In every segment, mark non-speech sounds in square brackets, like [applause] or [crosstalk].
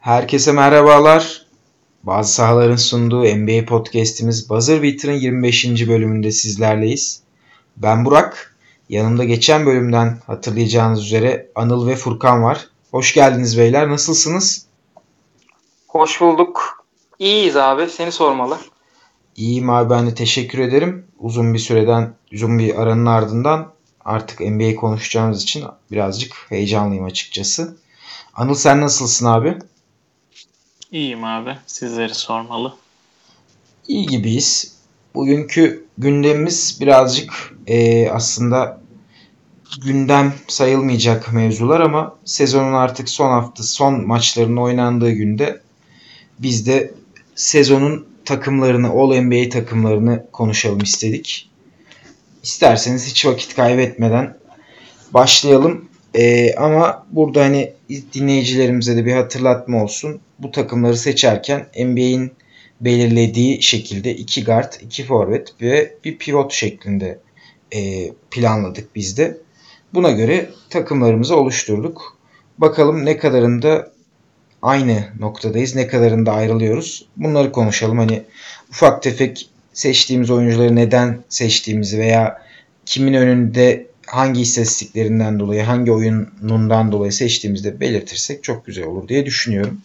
Herkese merhabalar. Bazı sahaların sunduğu NBA podcast'imiz Buzzer Beater'ın 25. bölümünde sizlerleyiz. Ben Burak. Yanımda geçen bölümden hatırlayacağınız üzere Anıl ve Furkan var. Hoş geldiniz beyler. Nasılsınız? Hoş bulduk. İyiyiz abi. Seni sormalı. İyiyim abi ben de teşekkür ederim. Uzun bir süreden, uzun bir aranın ardından artık NBA konuşacağımız için birazcık heyecanlıyım açıkçası. Anıl sen nasılsın abi? İyiyim abi. Sizleri sormalı. İyi gibiyiz. Bugünkü gündemimiz birazcık e, aslında gündem sayılmayacak mevzular ama sezonun artık son hafta son maçlarının oynandığı günde biz de sezonun takımlarını, All NBA takımlarını konuşalım istedik. İsterseniz hiç vakit kaybetmeden başlayalım. Ee, ama burada hani dinleyicilerimize de bir hatırlatma olsun. Bu takımları seçerken NBA'in belirlediği şekilde iki guard, iki forvet ve bir pivot şeklinde e, planladık biz de. Buna göre takımlarımızı oluşturduk. Bakalım ne kadarında aynı noktadayız, ne kadarında ayrılıyoruz. Bunları konuşalım. Hani ufak tefek seçtiğimiz oyuncuları neden seçtiğimizi veya kimin önünde hangi istatistiklerinden dolayı, hangi oyunundan dolayı seçtiğimizde belirtirsek çok güzel olur diye düşünüyorum.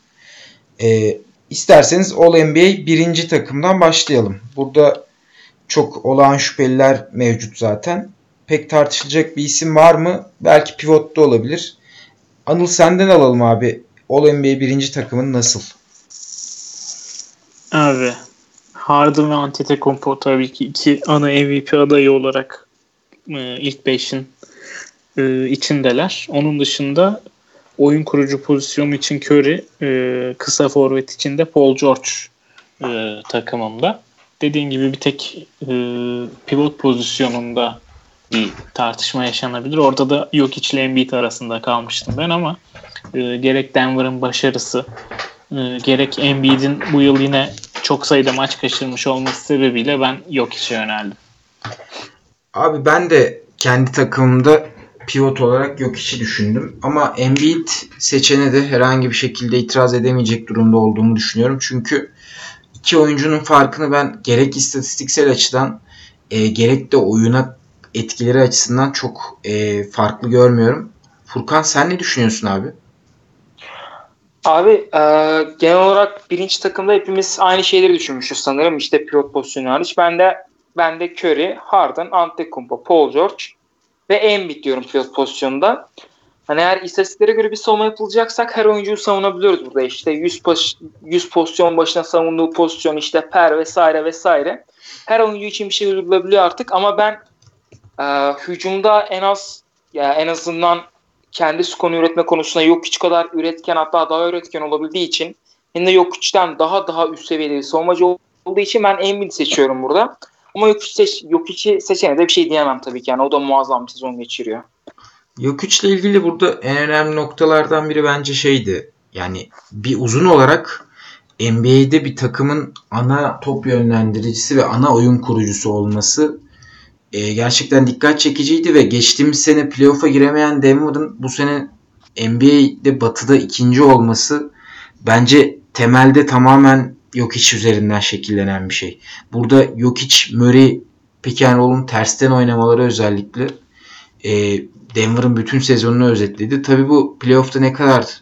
E, isterseniz All NBA birinci takımdan başlayalım. Burada çok olağan şüpheliler mevcut zaten. Pek tartışılacak bir isim var mı? Belki pivotta olabilir. Anıl senden alalım abi. All NBA birinci takımın nasıl? Abi Harden ve Antetokounmpo tabii ki iki ana MVP adayı olarak e, ilk 5'in e, içindeler. Onun dışında oyun kurucu pozisyonu için Curry, e, kısa forvet için de Paul George e, takımımda. Dediğin gibi bir tek e, pivot pozisyonunda bir tartışma yaşanabilir. Orada da Jokic ile Embiid arasında kalmıştım ben ama e, gerek Denver'ın başarısı e, gerek Embiid'in bu yıl yine çok sayıda maç kaçırmış olması sebebiyle ben Jokic'e yöneldim. Abi ben de kendi takımımda pivot olarak yok işi düşündüm. Ama Embiid seçene de herhangi bir şekilde itiraz edemeyecek durumda olduğumu düşünüyorum. Çünkü iki oyuncunun farkını ben gerek istatistiksel açıdan e, gerek de oyuna etkileri açısından çok e, farklı görmüyorum. Furkan sen ne düşünüyorsun abi? Abi e, genel olarak birinci takımda hepimiz aynı şeyleri düşünmüşüz sanırım. İşte pivot pozisyonu hariç. Ben de ben de Curry, Harden, Antetokounmpo, Paul George ve Embiid diyorum pivot pozisyonunda. Hani eğer istatistiklere göre bir savunma yapılacaksak her oyuncuyu savunabiliyoruz burada. İşte 100, baş, 100 pozisyon başına savunduğu pozisyon işte per vesaire vesaire. Her oyuncu için bir şey uygulanabiliyor artık ama ben e, hücumda en az ya en azından kendi skonu üretme konusunda yok hiç kadar üretken hatta daha üretken olabildiği için hem de yok içten daha daha üst seviyede bir savunmacı olduğu için ben Embiid seçiyorum burada. Ama yok seç, yok içi seçene de bir şey diyemem tabii ki. Yani o da muazzam bir sezon geçiriyor. Yok ile ilgili burada en önemli noktalardan biri bence şeydi. Yani bir uzun olarak NBA'de bir takımın ana top yönlendiricisi ve ana oyun kurucusu olması e, gerçekten dikkat çekiciydi ve geçtiğimiz sene playoff'a giremeyen Denver'ın bu sene NBA'de batıda ikinci olması bence temelde tamamen Jokic üzerinden şekillenen bir şey. Burada Jokic, Murray, pick and tersten oynamaları özellikle e, Denver'ın bütün sezonunu özetledi. Tabi bu playoff'ta ne kadar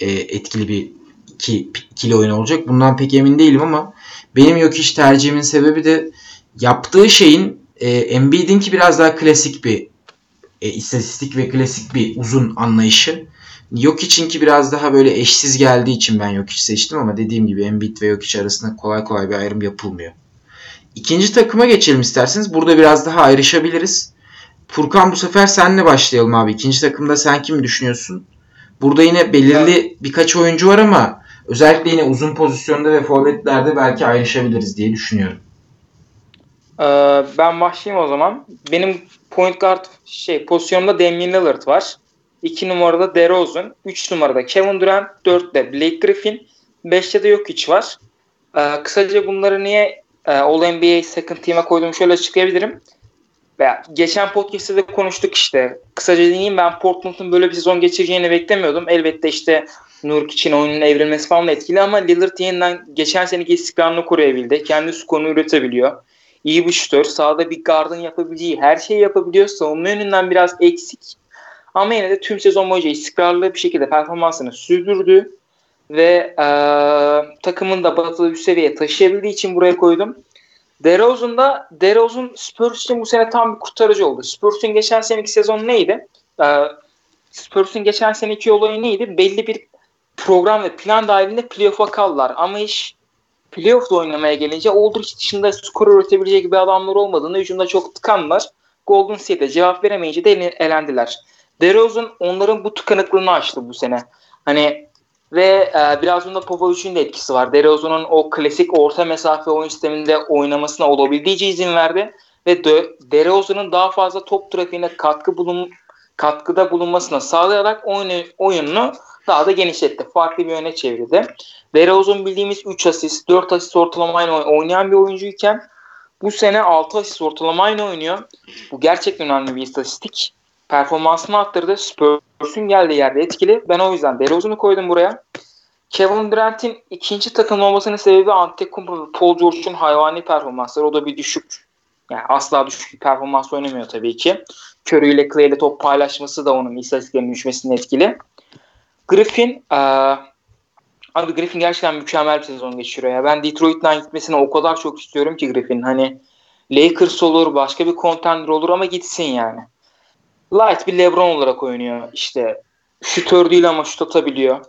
e, etkili bir iki, ikili oyun olacak bundan pek emin değilim ama benim Jokic tercihimin sebebi de yaptığı şeyin e, Embiid'inki biraz daha klasik bir e, istatistik ve klasik bir uzun anlayışı. Yok için ki biraz daha böyle eşsiz geldiği için ben Jokic seçtim ama dediğim gibi Embiid ve Jokic arasında kolay kolay bir ayrım yapılmıyor. İkinci takıma geçelim isterseniz. Burada biraz daha ayrışabiliriz. Furkan bu sefer senle başlayalım abi. İkinci takımda sen kimi düşünüyorsun? Burada yine belirli birkaç oyuncu var ama özellikle yine uzun pozisyonda ve forvetlerde belki ayrışabiliriz diye düşünüyorum. Ee, ben başlayayım o zaman. Benim point guard şey pozisyonumda Damian Lillard var. 2 numarada DeRozan, 3 numarada Kevin Durant, 4'te Blake Griffin, 5'te de Jokic var. Ee, kısaca bunları niye e, All NBA Second Team'e koyduğumu şöyle açıklayabilirim. Veya geçen podcast'te de konuştuk işte. Kısaca dinleyeyim ben Portland'ın böyle bir sezon geçireceğini beklemiyordum. Elbette işte Nurk için oyunun evrilmesi falan da etkili ama Lillard yeniden geçen seneki istikrarını koruyabildi. Kendi skorunu üretebiliyor. İyi bir şutör. Sağda bir gardın yapabileceği her şeyi yapabiliyor. Savunma yönünden biraz eksik. Ama yine de tüm sezon boyunca istikrarlı bir şekilde performansını sürdürdü. Ve e, takımın da batılı bir seviyeye taşıyabildiği için buraya koydum. DeRozan da DeRozan Spurs için bu sene tam bir kurtarıcı oldu. Spurs'un geçen seneki sezon neydi? Ee, Spurs'un geçen seneki olayı neydi? Belli bir program ve plan dahilinde playoff'a kaldılar. Ama iş playoff'da oynamaya gelince Aldridge dışında skor üretebilecek bir adamlar olmadığını hücumda çok tıkanlar. Golden State'e cevap veremeyince de elendiler. DeRozan onların bu tıkanıklığını açtı bu sene. Hani ve e, biraz bunda Popovic'in de etkisi var. DeRozan'ın o klasik orta mesafe oyun sisteminde oynamasına olabildiğince izin verdi ve De, DeRozan'ın daha fazla top trafiğine katkı bulun katkıda bulunmasına sağlayarak oyunu, oyununu daha da genişletti. Farklı bir yöne çevirdi. DeRozan bildiğimiz 3 asist, 4 asist ortalamayla oynayan bir oyuncuyken bu sene 6 asist ortalamayla oynuyor. Bu gerçekten önemli bir istatistik. Performansını arttırdı. Spurs'un geldiği yerde etkili. Ben o yüzden DeRozan'ı koydum buraya. Kevin Durant'in ikinci takım olmasının sebebi Antetokounmpo ve Paul George'un hayvani performansları. O da bir düşük. Yani asla düşük bir performans oynamıyor tabii ki. Curry ile Clay ile top paylaşması da onun istatistiklerinin düşmesinin etkili. Griffin ee, abi Griffin gerçekten mükemmel bir sezon geçiriyor ya. Ben Detroit'ten gitmesini o kadar çok istiyorum ki Griffin. Hani Lakers olur, başka bir contender olur ama gitsin yani. Light bir LeBron olarak oynuyor. İşte şutör değil ama şut atabiliyor.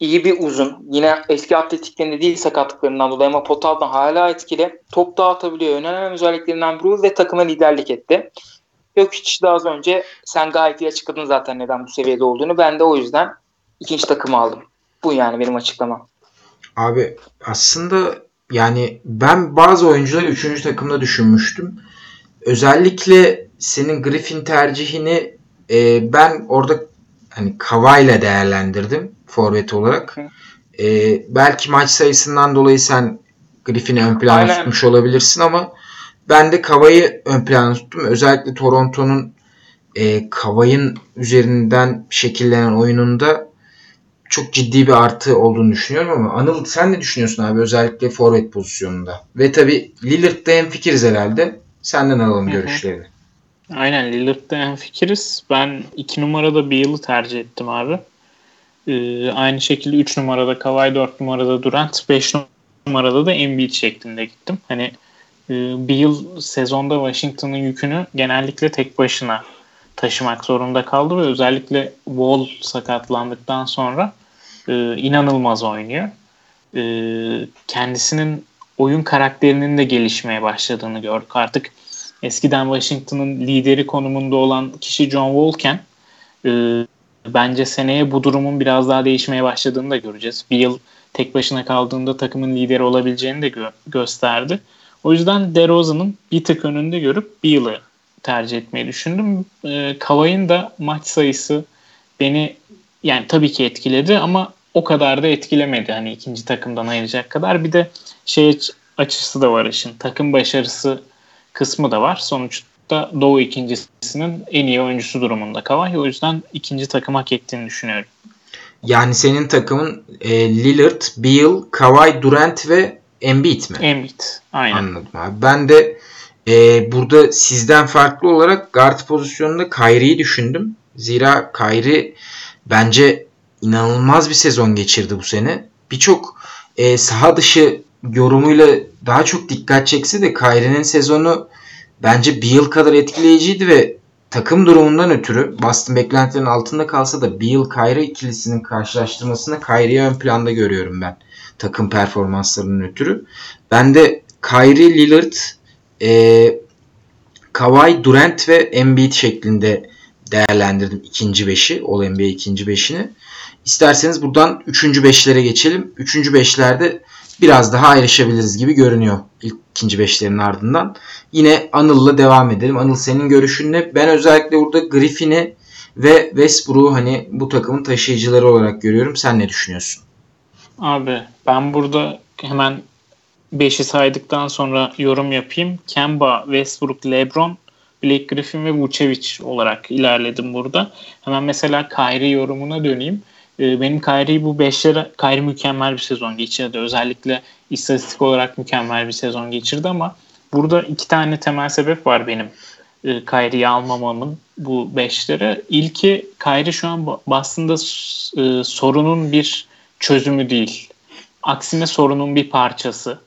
İyi bir uzun. Yine eski atletiklerinde değil sakatlıklarından dolayı ama potaldan hala etkili. Top dağıtabiliyor. Önemli özelliklerinden biri ve takıma liderlik etti. Yok hiç daha az önce sen gayet iyi açıkladın zaten neden bu seviyede olduğunu. Ben de o yüzden ikinci takımı aldım. Bu yani benim açıklamam. Abi aslında yani ben bazı oyuncuları üçüncü takımda düşünmüştüm. Özellikle senin Griffin tercihini e, ben orada hani Kavay'la değerlendirdim forvet olarak. E, belki maç sayısından dolayı sen Griffin'i ön plana Aynen. tutmuş olabilirsin ama ben de Kavay'ı ön plana tuttum. Özellikle Toronto'nun e, Kavay'ın üzerinden şekillenen oyununda çok ciddi bir artı olduğunu düşünüyorum ama Anıl sen ne düşünüyorsun abi özellikle forvet pozisyonunda? Ve tabi Lillard'da hem fikiriz herhalde. Senden alalım Hı-hı. görüşlerini. Aynen Lillard'da en fikiriz. Ben 2 numarada bir yılı tercih ettim abi. Ee, aynı şekilde 3 numarada Kawhi, 4 numarada Durant, 5 numarada da Embiid şeklinde gittim. Hani e, bir yıl sezonda Washington'ın yükünü genellikle tek başına taşımak zorunda kaldı ve özellikle Wall sakatlandıktan sonra e, inanılmaz oynuyor. E, kendisinin oyun karakterinin de gelişmeye başladığını gördük. Artık eskiden Washington'ın lideri konumunda olan kişi John Wall'ken e, bence seneye bu durumun biraz daha değişmeye başladığını da göreceğiz. Bir yıl tek başına kaldığında takımın lideri olabileceğini de gö- gösterdi. O yüzden DeRozan'ın bir tık önünde görüp bir yılı tercih etmeyi düşündüm. E, Kavay'ın da maç sayısı beni yani tabii ki etkiledi ama o kadar da etkilemedi. Hani ikinci takımdan ayıracak kadar. Bir de şey açısı da var işin. Takım başarısı kısmı da var. Sonuçta Doğu ikincisinin en iyi oyuncusu durumunda Kavay. O yüzden ikinci takım hak ettiğini düşünüyorum. Yani senin takımın e, Lillard, Beal, Kawhi, Durant ve Embiid mi? Embiid. Aynen. Anladım abi. Ben de e, burada sizden farklı olarak guard pozisyonunda Kyrie'yi düşündüm. Zira Kyrie bence inanılmaz bir sezon geçirdi bu sene. Birçok e, saha dışı yorumuyla daha çok dikkat çekse de Kyrie'nin sezonu bence bir yıl kadar etkileyiciydi ve takım durumundan ötürü Boston beklentilerin altında kalsa da Beal Kyrie ikilisinin karşılaştırmasında Kyrie'yi ön planda görüyorum ben. Takım performanslarının ötürü. Ben de Kyrie Lillard, e, Kawhi Durant ve Embiid şeklinde değerlendirdim ikinci beşi. All NBA ikinci beşini. İsterseniz buradan üçüncü beşlere geçelim. Üçüncü beşlerde biraz daha ayrışabiliriz gibi görünüyor ilk ikinci beşlerin ardından. Yine Anıl'la devam edelim. Anıl senin görüşün ne? Ben özellikle burada Griffin'i ve Westbrook'u hani bu takımın taşıyıcıları olarak görüyorum. Sen ne düşünüyorsun? Abi ben burada hemen 5'i saydıktan sonra yorum yapayım. Kemba, Westbrook, LeBron, Blake Griffin ve Vucevic olarak ilerledim burada. Hemen mesela Kyrie yorumuna döneyim. E, benim Kyrie'yi bu 5'lere Kyrie mükemmel bir sezon geçirdi. Özellikle istatistik olarak mükemmel bir sezon geçirdi ama burada iki tane temel sebep var benim e, Kyrie'yi almamamın bu 5'lere. İlki Kyrie şu an Boston'da e, sorunun bir çözümü değil. Aksine sorunun bir parçası.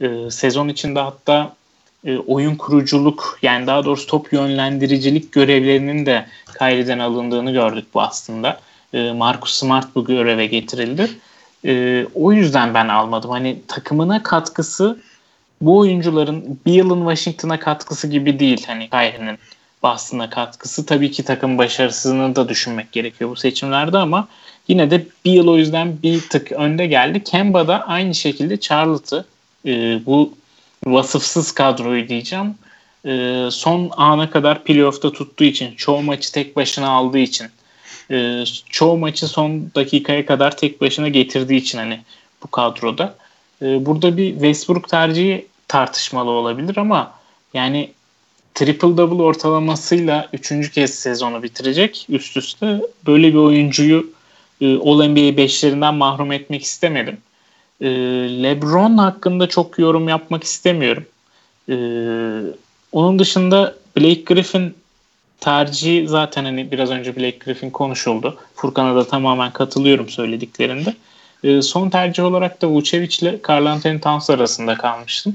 E, sezon içinde hatta e, oyun kuruculuk yani daha doğrusu top yönlendiricilik görevlerinin de Kyrie'den alındığını gördük bu aslında. E, Marcus Smart bu göreve getirildi. E, o yüzden ben almadım. Hani takımına katkısı bu oyuncuların bir yılın Washington'a katkısı gibi değil. Hani Kyrie'nin Boston'a katkısı. Tabii ki takım başarısını da düşünmek gerekiyor bu seçimlerde ama yine de bir yıl o yüzden bir tık önde geldi. Kemba da aynı şekilde Charlotte'ı e, bu vasıfsız kadroyu diyeceğim. Son ana kadar playoff'ta tuttuğu için, çoğu maçı tek başına aldığı için, e, çoğu maçı son dakikaya kadar tek başına getirdiği için hani bu kadroda. E, burada bir Westbrook tercihi tartışmalı olabilir ama yani triple double ortalamasıyla üçüncü kez sezonu bitirecek üst üste. Böyle bir oyuncuyu e, All NBA 5'lerinden mahrum etmek istemedim. E, LeBron hakkında çok yorum yapmak istemiyorum. E, onun dışında Blake Griffin tercihi zaten hani biraz önce Blake Griffin konuşuldu. Furkan'a da tamamen katılıyorum söylediklerinde. E, son tercih olarak da Vucevic ile Carl Anthony Towns arasında kalmıştım.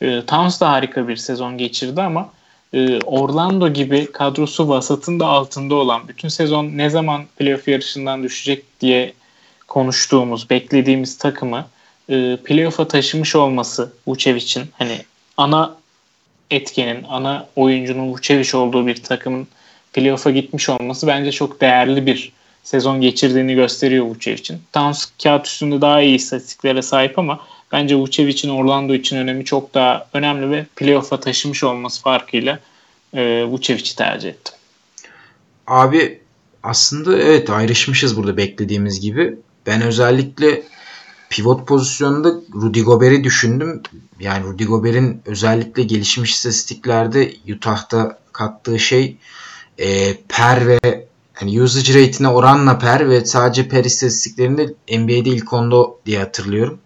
E, Towns da harika bir sezon geçirdi ama e, Orlando gibi kadrosu vasatın da altında olan bütün sezon ne zaman playoff yarışından düşecek diye konuştuğumuz, beklediğimiz takımı e, playoff'a taşımış olması Vucevic'in hani ana etkenin, ana oyuncunun Vucevic olduğu bir takımın playoff'a gitmiş olması bence çok değerli bir sezon geçirdiğini gösteriyor Vucevic'in. Towns kağıt üstünde daha iyi istatistiklere sahip ama bence Vucevic'in Orlando için önemi çok daha önemli ve playoff'a taşımış olması farkıyla e, Vucevic'i tercih ettim. Abi aslında evet ayrışmışız burada beklediğimiz gibi. Ben özellikle pivot pozisyonunda Rudy Gobert'i düşündüm. Yani Rudy Gobert'in özellikle gelişmiş istatistiklerde Utah'ta kattığı şey e, per ve yani usage rate'ine oranla per ve sadece per istatistiklerinde NBA'de ilk onda diye hatırlıyorum.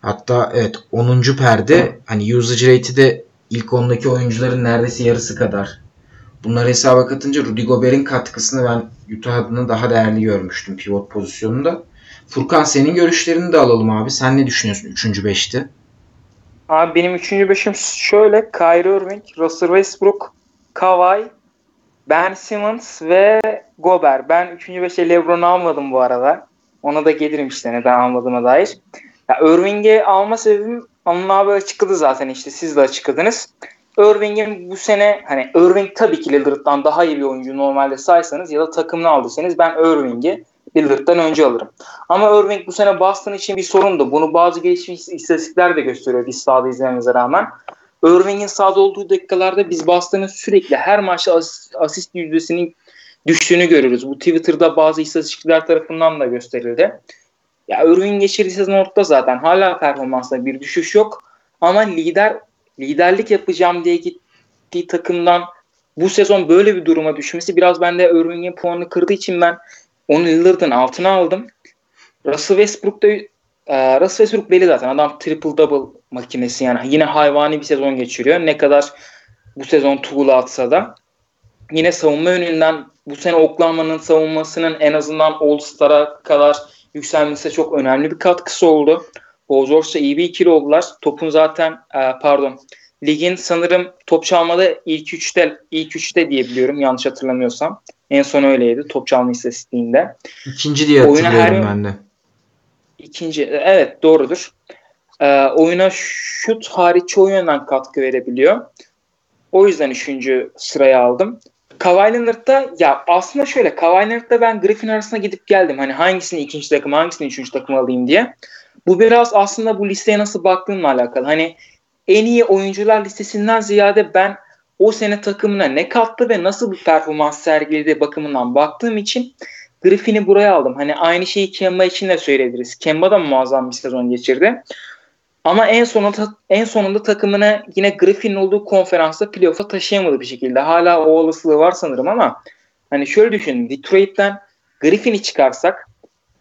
Hatta evet 10. perde hani usage rate'i de ilk ondaki oyuncuların neredeyse yarısı kadar. Bunları hesaba katınca Rudy Gobert'in katkısını ben Utah adına daha değerli görmüştüm pivot pozisyonunda. Furkan senin görüşlerini de alalım abi. Sen ne düşünüyorsun 3. 5'te? Abi benim 3. 5'im şöyle. Kyrie Irving, Russell Westbrook, Kawhi, Ben Simmons ve Gobert. Ben 3. 5'e LeBron'u almadım bu arada. Ona da gelirim işte neden almadığıma dair. Ya Irving'i alma sebebim Anıl abi açıkladı zaten işte siz de açıkladınız. Irving'in bu sene hani Irving tabii ki Lillard'dan daha iyi bir oyuncu normalde saysanız ya da takımını aldıysanız ben Irving'i Lillard'dan önce alırım. Ama Irving bu sene Boston için bir sorundu. Bunu bazı gelişmiş istatistikler de gösteriyor biz sahada izlememize rağmen. Irving'in sahada olduğu dakikalarda biz Boston'ın sürekli her maçta asist, yüzdesinin düştüğünü görürüz. Bu Twitter'da bazı istatistikler tarafından da gösterildi. Ya Irving geçirdiği sezon ortada zaten. Hala performansında bir düşüş yok. Ama lider liderlik yapacağım diye gittiği takımdan bu sezon böyle bir duruma düşmesi biraz bende Irving'in puanını kırdığı için ben onu Lillard'ın altına aldım. Russell Westbrook da e, Russell Westbrook belli zaten. Adam triple double makinesi yani. Yine hayvani bir sezon geçiriyor. Ne kadar bu sezon tuğla atsa da. Yine savunma yönünden bu sene Oklahoma'nın savunmasının en azından All-Star'a kadar yükselmesine çok önemli bir katkısı oldu. George'la iyi bir ikili oldular. Topun zaten e, pardon ligin sanırım top çalmada ilk üçte ilk üçte diye biliyorum yanlış hatırlamıyorsam. En son öyleydi top çalma istatistiğinde. İkinci diye hatırlıyorum her, ben de. İkinci evet doğrudur. E, oyuna şut hariç çoğu yönden katkı verebiliyor. O yüzden üçüncü sıraya aldım. Kawhi Leonard'da ya aslında şöyle Kawhi Leonard'da ben Griffin arasında gidip geldim. Hani hangisini ikinci takım hangisini üçüncü takım alayım diye. Bu biraz aslında bu listeye nasıl baktığımla alakalı. Hani en iyi oyuncular listesinden ziyade ben o sene takımına ne kattı ve nasıl bir performans sergiledi bakımından baktığım için Griffin'i buraya aldım. Hani aynı şeyi Kemba için de söyleyebiliriz. Kemba da muazzam bir sezon geçirdi. Ama en sonunda en sonunda takımını yine Griffin'in olduğu konferansta playoff'a taşıyamadı bir şekilde. Hala o olasılığı var sanırım ama hani şöyle düşünün. Detroit'ten Griffin'i çıkarsak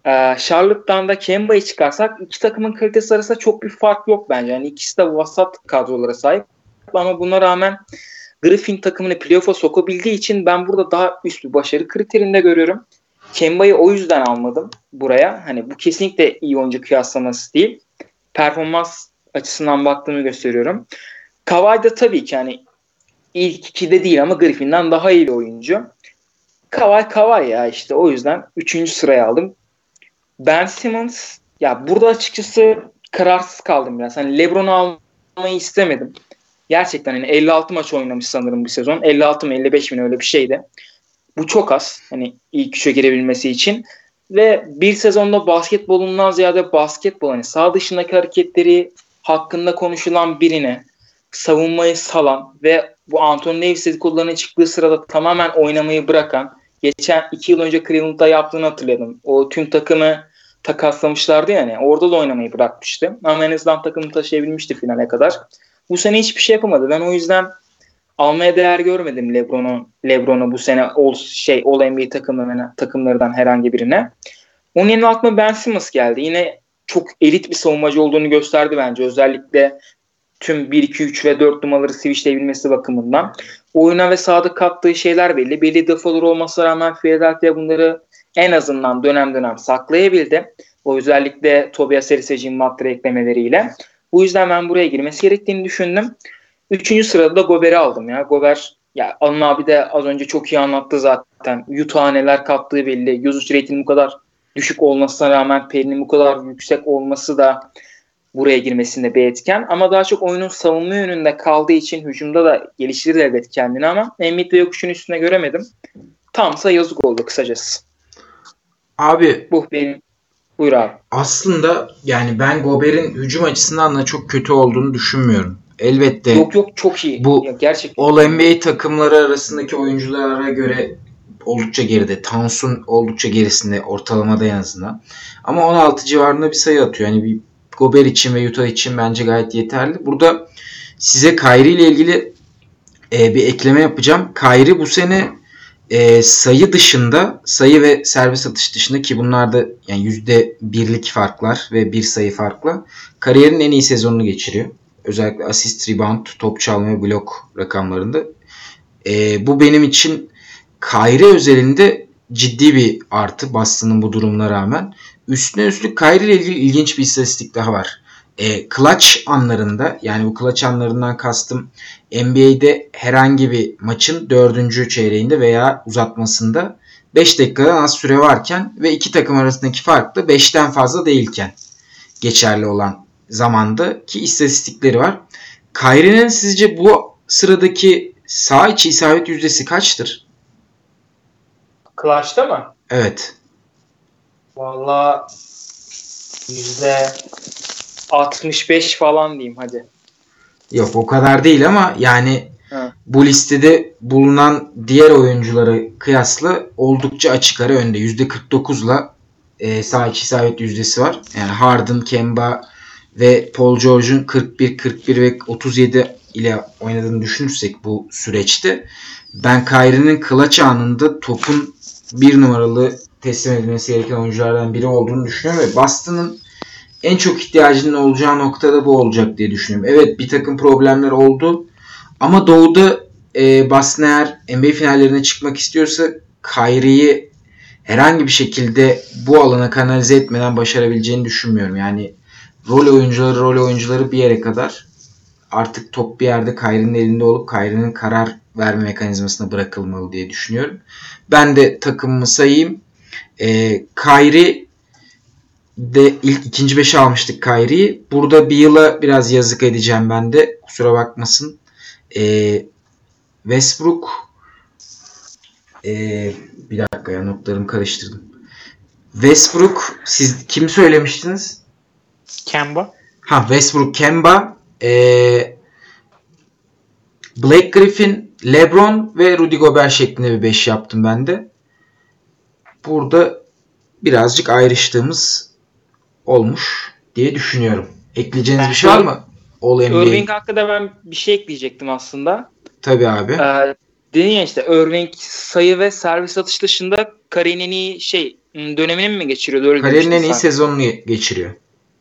Ee, Charlotte'dan da Kemba'yı çıkarsak iki takımın kalitesi arasında çok bir fark yok bence. Yani ikisi de vasat kadrolara sahip. Ama buna rağmen Griffin takımını playoff'a sokabildiği için ben burada daha üst bir başarı kriterinde görüyorum. Kemba'yı o yüzden almadım buraya. Hani bu kesinlikle iyi oyuncu kıyaslaması değil. Performans açısından baktığımı gösteriyorum. Kawhi da tabii ki hani ilk ikide değil ama Griffin'den daha iyi bir oyuncu. Kawhi Kawhi ya işte o yüzden 3. sıraya aldım. Ben Simmons ya burada açıkçası kararsız kaldım biraz. Hani LeBron'u almayı istemedim. Gerçekten hani 56 maç oynamış sanırım bu sezon. 56 mı 55 mi öyle bir şeydi. Bu çok az. Hani ilk üçe girebilmesi için. Ve bir sezonda basketbolundan ziyade basketbol hani sağ dışındaki hareketleri hakkında konuşulan birine savunmayı salan ve bu Anthony Davis dedikodularına çıktığı sırada tamamen oynamayı bırakan geçen iki yıl önce Cleveland'da yaptığını hatırladım. O tüm takımı takaslamışlardı yani. Orada da oynamayı bırakmıştı. Ama en azından takımı taşıyabilmişti finale kadar. Bu sene hiçbir şey yapamadı. Ben o yüzden almaya değer görmedim LeBron'u LeBron'u bu sene all şey All NBA takımlarına, takımlarından herhangi birine. Onun yerine aklıma Ben Simmons geldi. Yine çok elit bir savunmacı olduğunu gösterdi bence. Özellikle tüm 1 2 3 ve 4 numaraları switchleyebilmesi bakımından. Oyuna ve sahada kattığı şeyler belli. Belli defolar olmasına rağmen Philadelphia bunları en azından dönem dönem saklayabildi. O özellikle Tobias Harris'e Jim Butler eklemeleriyle. Bu yüzden ben buraya girmesi gerektiğini düşündüm. Üçüncü sırada da Gober'i aldım ya. Gober ya Alın abi de az önce çok iyi anlattı zaten. Utah'a neler kattığı belli. Usage rate'inin bu kadar düşük olmasına rağmen Perry'nin bu kadar yüksek olması da buraya girmesinde bir etken. Ama daha çok oyunun savunma yönünde kaldığı için hücumda da geliştirir elbet kendini ama Embiid ve yokuşun üstüne göremedim. Tamsa yazık oldu kısacası. Abi bu benim Buyur abi. Aslında yani ben Gober'in hücum açısından da çok kötü olduğunu düşünmüyorum. Elbette. Yok yok çok iyi. Bu ya, gerçekten. All NBA takımları arasındaki oyunculara göre oldukça geride. Towns'un oldukça gerisinde ortalamada en azından. Ama 16 civarında bir sayı atıyor. Yani bir Gober için ve Utah için bence gayet yeterli. Burada size Kyrie ile ilgili e, bir ekleme yapacağım. Kyrie bu sene e, sayı dışında sayı ve servis atış dışında ki bunlar da yani yüzde birlik farklar ve bir sayı farkla kariyerin en iyi sezonunu geçiriyor. Özellikle asist, rebound, top çalma ve blok rakamlarında. E, bu benim için Kyrie özelinde ciddi bir artı Boston'ın bu durumuna rağmen. Üstüne üstlük Kyrie ile ilgili ilginç bir istatistik daha var. E, clutch anlarında yani bu clutch anlarından kastım NBA'de herhangi bir maçın dördüncü çeyreğinde veya uzatmasında 5 dakikadan az süre varken ve iki takım arasındaki fark da 5'ten fazla değilken geçerli olan zamanda ki istatistikleri var. Kyrie'nin sizce bu sıradaki sağ içi isabet yüzdesi kaçtır? Clutch'ta mı? Evet. Valla yüzde 65 falan diyeyim hadi. Yok o kadar değil ama yani Hı. bu listede bulunan diğer oyunculara kıyasla oldukça açık ara önde. %49'la e, sağ içi isabet yüzdesi var. Yani Harden, Kemba ve Paul George'un 41, 41 ve 37 ile oynadığını düşünürsek bu süreçte ben Kyrie'nin clutch anında topun bir numaralı teslim edilmesi gereken oyunculardan biri olduğunu düşünüyorum ve Boston'ın en çok ihtiyacının olacağı noktada bu olacak diye düşünüyorum. Evet bir takım problemler oldu ama Doğu'da e, Boston eğer NBA finallerine çıkmak istiyorsa Kyrie'yi herhangi bir şekilde bu alana kanalize etmeden başarabileceğini düşünmüyorum. Yani rol oyuncuları rol oyuncuları bir yere kadar artık top bir yerde Kyrie'nin elinde olup Kyrie'nin karar verme mekanizmasına bırakılmalı diye düşünüyorum. Ben de takımımı sayayım. E, Kyrie de ilk ikinci beşe almıştık Kyrie'yi. Burada bir yıla biraz yazık edeceğim ben de. Kusura bakmasın. Ee, Westbrook ee, bir dakika ya notlarımı karıştırdım. Westbrook siz kim söylemiştiniz? Kemba. Ha Westbrook, Kemba, ee, Blake Griffin, LeBron ve Rudy Gobert şeklinde bir 5 yaptım ben de. Burada birazcık ayrıştığımız olmuş diye düşünüyorum. Ekleyeceğiniz ben bir şey var mı? All NBA. Irving hakkında ben bir şey ekleyecektim aslında. Tabii abi. Ee, dedin ya işte Irving sayı ve servis atış dışında kariyerinin en iyi şey dönemini mi geçiriyordu? Öyle Kariyerinin en iyi sanki. sezonunu geçiriyor.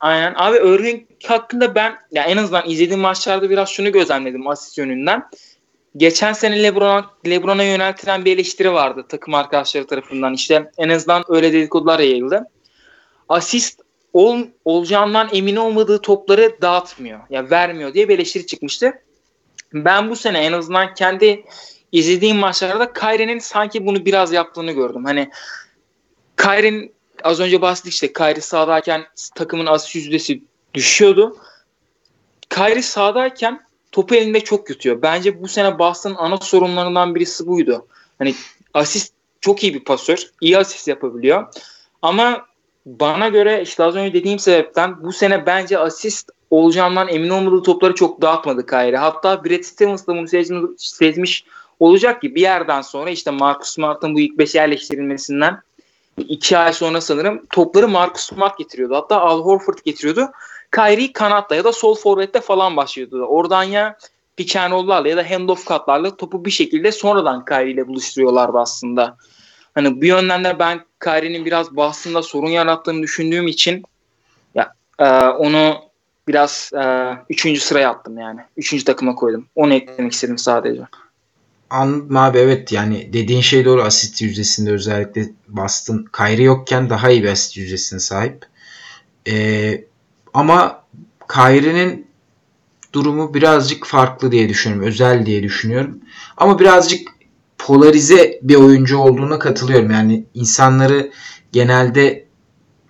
Aynen. Abi Irving hakkında ben ya en azından izlediğim maçlarda biraz şunu gözlemledim asist yönünden. Geçen sene LeBron'a LeBron'a yöneltilen bir eleştiri vardı takım arkadaşları tarafından. İşte en azından öyle dedikodular yayıldı. Asist ol, olacağından emin olmadığı topları dağıtmıyor. Ya yani vermiyor diye bir eleştiri çıkmıştı. Ben bu sene en azından kendi izlediğim maçlarda Kyrie'nin sanki bunu biraz yaptığını gördüm. Hani Kyrie'nin az önce bahsettik işte Kyrie sahadayken takımın asist yüzdesi düşüyordu. Kyrie sahadayken topu elinde çok yutuyor. Bence bu sene Boston'ın ana sorunlarından birisi buydu. Hani asist çok iyi bir pasör. iyi asist yapabiliyor. Ama bana göre işte az önce dediğim sebepten bu sene bence asist olacağından emin olmadığı topları çok dağıtmadı Kyrie. Hatta Brad Stevens da bunu sezmiş, sezmiş olacak ki bir yerden sonra işte Marcus Smart'ın bu ilk beşe yerleştirilmesinden iki ay sonra sanırım topları Marcus Smart getiriyordu. Hatta Al Horford getiriyordu. Kyrie kanatta ya da sol forvette falan başlıyordu. Oradan ya pick ya da handoff katlarla topu bir şekilde sonradan Kyrie ile buluşturuyorlardı aslında. Hani bu yönden de ben Kyrie'nin biraz Boston'da sorun yarattığını düşündüğüm için ya e, onu biraz e, üçüncü sıraya attım yani. Üçüncü takıma koydum. Onu eklemek istedim sadece. Anladım abi evet yani dediğin şey doğru asist yüzdesinde özellikle Boston Kyrie yokken daha iyi bir asist yüzdesine sahip. Ee, ama Kyrie'nin durumu birazcık farklı diye düşünüyorum. Özel diye düşünüyorum. Ama birazcık polarize bir oyuncu olduğuna katılıyorum. Yani insanları genelde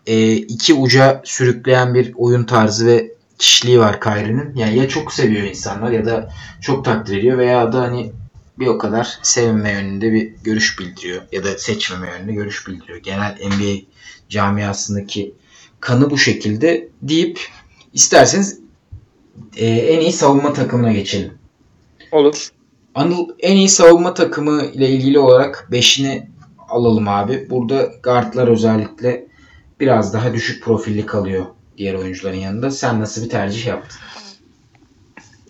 e, iki uca sürükleyen bir oyun tarzı ve kişiliği var Kyrie'nin. Yani ya çok seviyor insanlar ya da çok takdir ediyor veya da hani bir o kadar sevmeme yönünde bir görüş bildiriyor ya da seçmeme yönünde görüş bildiriyor. Genel NBA camiasındaki kanı bu şekilde deyip isterseniz e, en iyi savunma takımına geçelim. Olur. Anıl en iyi savunma takımı ile ilgili olarak 5'ini alalım abi. Burada guardlar özellikle biraz daha düşük profilli kalıyor diğer oyuncuların yanında. Sen nasıl bir tercih yaptın?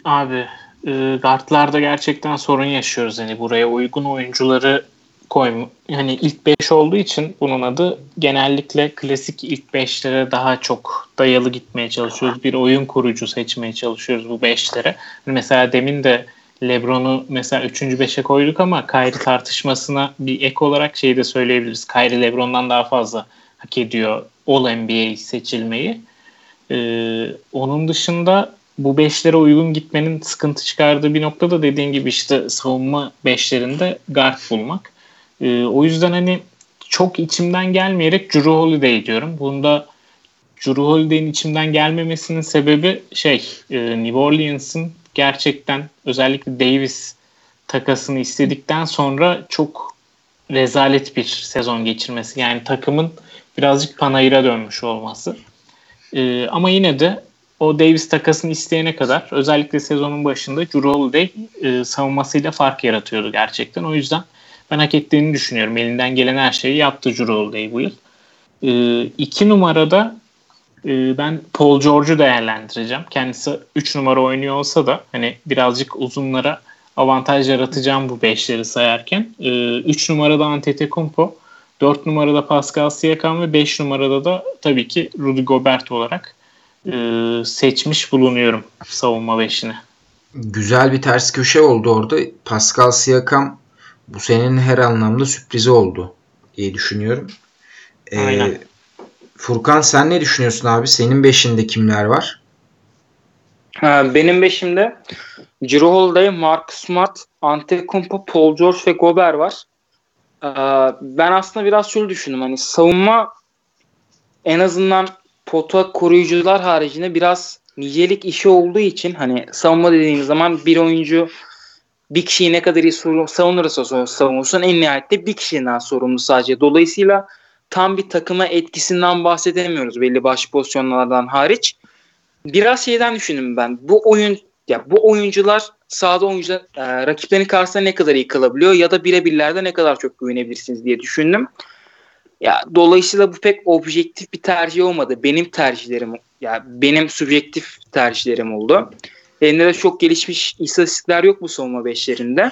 Abi e, guardlarda gerçekten sorun yaşıyoruz. Hani buraya uygun oyuncuları koy hani ilk 5 olduğu için bunun adı genellikle klasik ilk 5'lere daha çok dayalı gitmeye çalışıyoruz. Bir oyun kurucu seçmeye çalışıyoruz bu 5'lere. Hani mesela demin de LeBron'u mesela 3. 5'e koyduk ama Kyrie tartışmasına bir ek olarak şey de söyleyebiliriz. Kyrie LeBron'dan daha fazla hak ediyor All NBA seçilmeyi. Ee, onun dışında bu beşlere uygun gitmenin sıkıntı çıkardığı bir noktada dediğin gibi işte savunma beşlerinde guard bulmak. Ee, o yüzden hani çok içimden gelmeyerek Drew Holiday diyorum. Bunda Drew Holiday'in içimden gelmemesinin sebebi şey e, New Orleans'ın gerçekten özellikle Davis takasını istedikten sonra çok rezalet bir sezon geçirmesi. Yani takımın birazcık panayıra dönmüş olması. Ee, ama yine de o Davis takasını isteyene kadar özellikle sezonun başında Drew Holiday e, savunmasıyla fark yaratıyordu gerçekten. O yüzden ben hak ettiğini düşünüyorum. Elinden gelen her şeyi yaptı Drew Holiday bu yıl. E, iki numarada e, ben Paul George'u değerlendireceğim. Kendisi 3 numara oynuyor olsa da hani birazcık uzunlara avantaj yaratacağım bu beşleri sayarken. 3 e, numarada Antetokounmpo, 4 numarada Pascal Siakam ve 5 numarada da tabii ki Rudy Gobert olarak e, seçmiş bulunuyorum savunma beşini. Güzel bir ters köşe oldu orada. Pascal Siakam bu senenin her anlamda sürprizi oldu diye düşünüyorum. Ee, Aynen. Furkan sen ne düşünüyorsun abi? Senin beşinde kimler var? Ha, benim beşimde Drew Holiday, Mark Smart, Antetokounmpo, Paul George ve Gobert var. Ee, ben aslında biraz şöyle düşündüm. Hani savunma en azından pota koruyucular haricinde biraz nicelik işi olduğu için hani savunma dediğimiz zaman bir oyuncu bir kişiyi ne kadar iyi savunursa savunursun en nihayette bir kişiden sorumlu sadece. Dolayısıyla tam bir takıma etkisinden bahsedemiyoruz belli başlı pozisyonlardan hariç. Biraz şeyden düşündüm ben. Bu oyun ya bu oyuncular sahada oyuncular e, rakiplerin karşısında ne kadar iyi kalabiliyor ya da birebirlerde ne kadar çok güvenebilirsiniz diye düşündüm. Ya dolayısıyla bu pek objektif bir tercih olmadı. Benim tercihlerim ya benim subjektif tercihlerim oldu. Elinde de çok gelişmiş istatistikler yok bu savunma beşlerinde.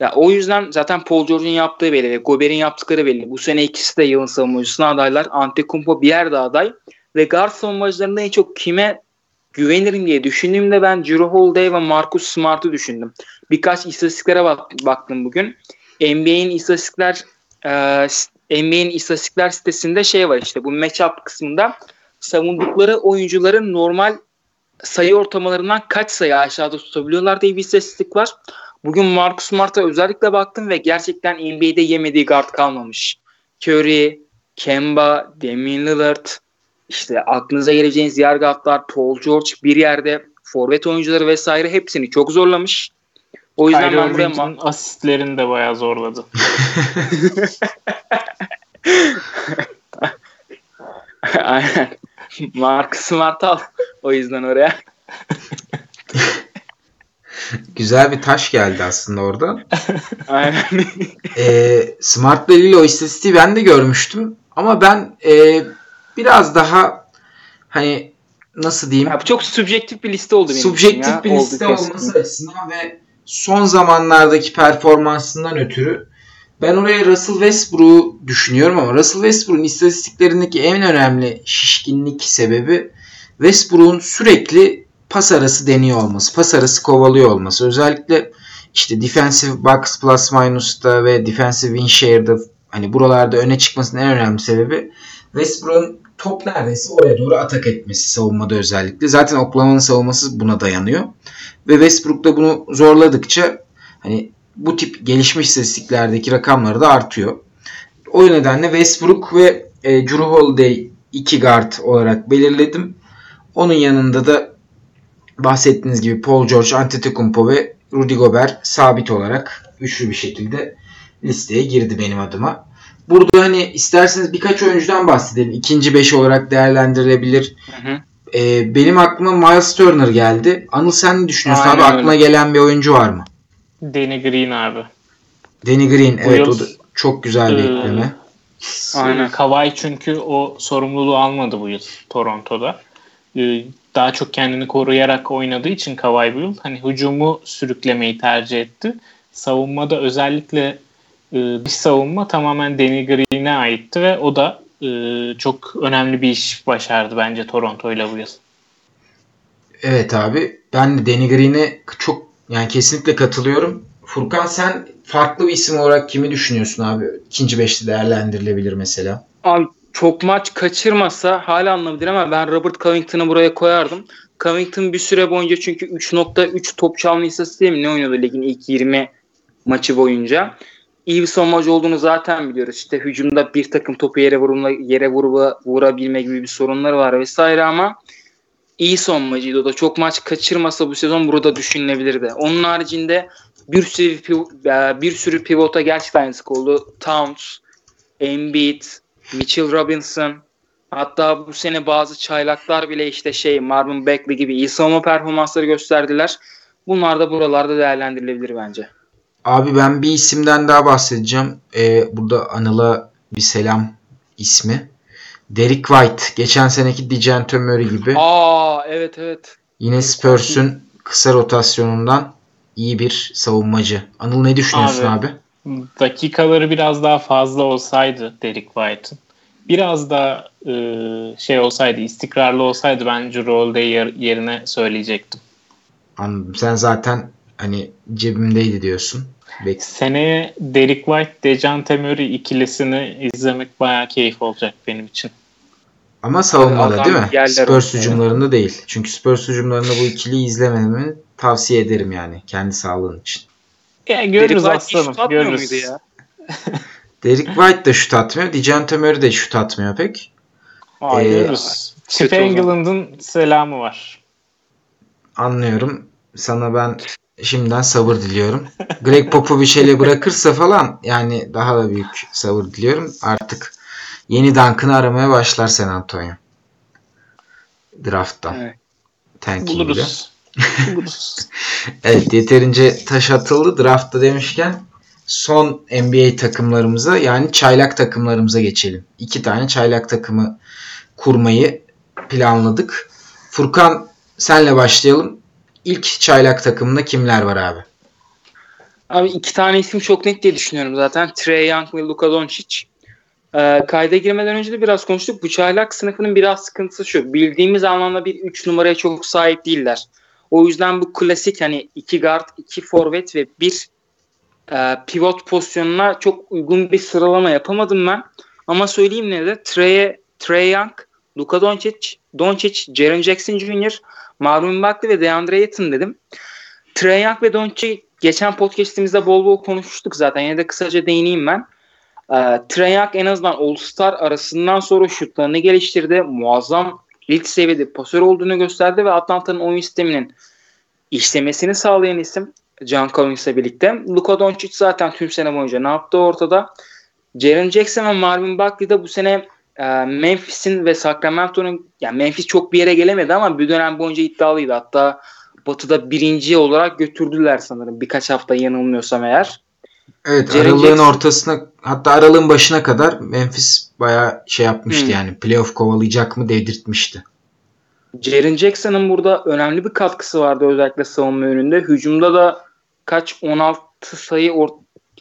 Ya o yüzden zaten Paul George'un yaptığı belli ve Gobert'in yaptıkları belli. Bu sene ikisi de yılın savunmacısına adaylar. Antetokounmpo bir yerde aday ve guard savunmacılarında en çok kime güvenirim diye düşündüğümde ben Drew Holiday ve Marcus Smart'ı düşündüm. Birkaç istatistiklere bak, baktım bugün. NBA'in istatistikler e, NBA'in istatistikler sitesinde şey var işte bu matchup kısmında savundukları oyuncuların normal sayı ortamalarından kaç sayı aşağıda tutabiliyorlar diye bir istatistik var. Bugün Marcus Smart'a özellikle baktım ve gerçekten NBA'de yemediği guard kalmamış. Curry, Kemba, Damian Lillard, işte aklınıza geleceğiniz yer guardlar, Paul George bir yerde forvet oyuncuları vesaire hepsini çok zorlamış. O yüzden Kyrie ben buraya ma- asistlerini de bayağı zorladı. [laughs] Aynen. Mark Smart al. O yüzden oraya. [laughs] Güzel bir taş geldi aslında orada. [laughs] Aynen. ee, Smart'la ilgili o istatistiği ben de görmüştüm. Ama ben e, biraz daha hani nasıl diyeyim? Ya, çok subjektif bir liste oldu benim Subjektif için ya, bir liste olması açısından ve son zamanlardaki performansından ötürü ben oraya Russell Westbrook'u düşünüyorum ama Russell Westbrook'un istatistiklerindeki en önemli şişkinlik sebebi Westbrook'un sürekli pas arası deniyor olması, pas arası kovalıyor olması. Özellikle işte defensive box plus minus'ta ve defensive win share'da hani buralarda öne çıkmasının en önemli sebebi Westbrook'un top neredeyse oraya doğru atak etmesi savunmada özellikle. Zaten Oklahoma'nın savunması buna dayanıyor. Ve Westbrook da bunu zorladıkça hani bu tip gelişmiş istatistiklerdeki rakamları da artıyor. O nedenle Westbrook ve e, Drew Holiday iki guard olarak belirledim. Onun yanında da bahsettiğiniz gibi Paul George, Antetokounmpo ve Rudy Gobert sabit olarak üçlü bir şekilde listeye girdi benim adıma. Burada hani isterseniz birkaç oyuncudan bahsedelim. İkinci beş olarak değerlendirilebilir. Hı hı. Ee, benim aklıma Miles Turner geldi. Anıl sen ne düşünüyorsun Aynen abi? Öyle. Aklına gelen bir oyuncu var mı? Danny Green abi. Danny Green Bu evet yıl, o da çok güzel bir e, ekleme. Aynen. Kawhi çünkü o sorumluluğu almadı bu yıl Toronto'da. Ee, daha çok kendini koruyarak oynadığı için Kawhi bu yıl hani hücumu sürüklemeyi tercih etti. Savunmada özellikle e, dış savunma tamamen Danny Green'e aitti ve o da e, çok önemli bir iş başardı bence Toronto ile bu yıl. Evet abi ben de Danny Green'e çok yani kesinlikle katılıyorum. Furkan sen farklı bir isim olarak kimi düşünüyorsun abi? İkinci beşli değerlendirilebilir mesela. Abi çok maç kaçırmasa hala anlamıdır ama ben Robert Covington'ı buraya koyardım. Covington bir süre boyunca çünkü 3.3 top çalma istatistiği mi ne oynuyordu ligin ilk 20 maçı boyunca. İyi bir savunmacı olduğunu zaten biliyoruz. İşte hücumda bir takım topu yere vurma, yere vurma, vurabilme gibi bir sorunları var vesaire ama iyi savunmacıydı o da. Çok maç kaçırmasa bu sezon burada düşünülebilirdi. Onun haricinde bir sürü e, bir sürü pivota gerçekten sık oldu. Towns, Embiid, Mitchell Robinson hatta bu sene bazı çaylaklar bile işte şey Marvin Bagley gibi iyi savunma performansları gösterdiler. Bunlar da buralarda değerlendirilebilir bence. Abi ben bir isimden daha bahsedeceğim. Ee, burada Anıl'a bir selam ismi. Derek White. Geçen seneki Dijante Murray gibi. Aa evet evet. Yine Spurs'un kısa rotasyonundan iyi bir savunmacı. Anıl ne düşünüyorsun abi? abi? Dakikaları biraz daha fazla olsaydı Derek White'ın. Biraz da e, şey olsaydı, istikrarlı olsaydı ben Drew yer, yerine söyleyecektim. Anladım. Sen zaten hani cebimdeydi diyorsun. Bek Seneye Derek White, Dejante Murray ikilisini izlemek bayağı keyif olacak benim için. Ama savunmada değil mi? Spurs hücumlarında değil. Çünkü Spurs hücumlarında bu ikiliyi izlememi tavsiye ederim yani. Kendi sağlığın için. Ya görürüz Derek aslanım. Görürüz. Ya? Derek White de şut atmıyor. Dijante Murray de şut atmıyor pek. Aa, ee, görürüz. Chip England'ın selamı var. Anlıyorum. Sana ben şimdiden sabır diliyorum. Greg Popovich ile bırakırsa falan yani daha da büyük sabır diliyorum. Artık yeni Duncan'ı aramaya başlar San Antonio. Draft'tan. Evet. Buluruz. Buluruz. [laughs] evet yeterince taş atıldı. Draft'ta demişken son NBA takımlarımıza yani çaylak takımlarımıza geçelim. İki tane çaylak takımı kurmayı planladık. Furkan senle başlayalım. İlk çaylak takımında kimler var abi? Abi iki tane isim çok net diye düşünüyorum zaten. Trey Young ve Luka Doncic. Ee, kayda girmeden önce de biraz konuştuk. Bu çaylak sınıfının biraz sıkıntısı şu. Bildiğimiz anlamda bir 3 numaraya çok sahip değiller. O yüzden bu klasik hani iki guard, iki forvet ve bir e, pivot pozisyonuna çok uygun bir sıralama yapamadım ben. Ama söyleyeyim ne de Trey, Trey Young, Luka Doncic, Doncic, Jaren Jackson Jr., Marvin Bagley ve DeAndre Ayton dedim. Trey Young ve Doncic geçen podcastimizde bol bol konuşmuştuk zaten. Yine de kısaca değineyim ben. E, Trey Young en azından All-Star arasından sonra şutlarını geliştirdi. Muazzam ilk seviyede pasör olduğunu gösterdi ve Atlanta'nın oyun sisteminin işlemesini sağlayan isim John Collins'le birlikte. Luka Doncic zaten tüm sene boyunca ne yaptı ortada. Jaren Jackson ve Marvin Bagley de bu sene e, Memphis'in ve Sacramento'nun yani Memphis çok bir yere gelemedi ama bir dönem boyunca iddialıydı. Hatta Batı'da birinci olarak götürdüler sanırım birkaç hafta yanılmıyorsam eğer. Evet Jaren aralığın Jackson... ortasına hatta aralığın başına kadar Memphis bayağı şey yapmıştı hmm. yani playoff kovalayacak mı dedirtmişti. Jaren Jackson'ın burada önemli bir katkısı vardı özellikle savunma yönünde. Hücumda da kaç 16 sayı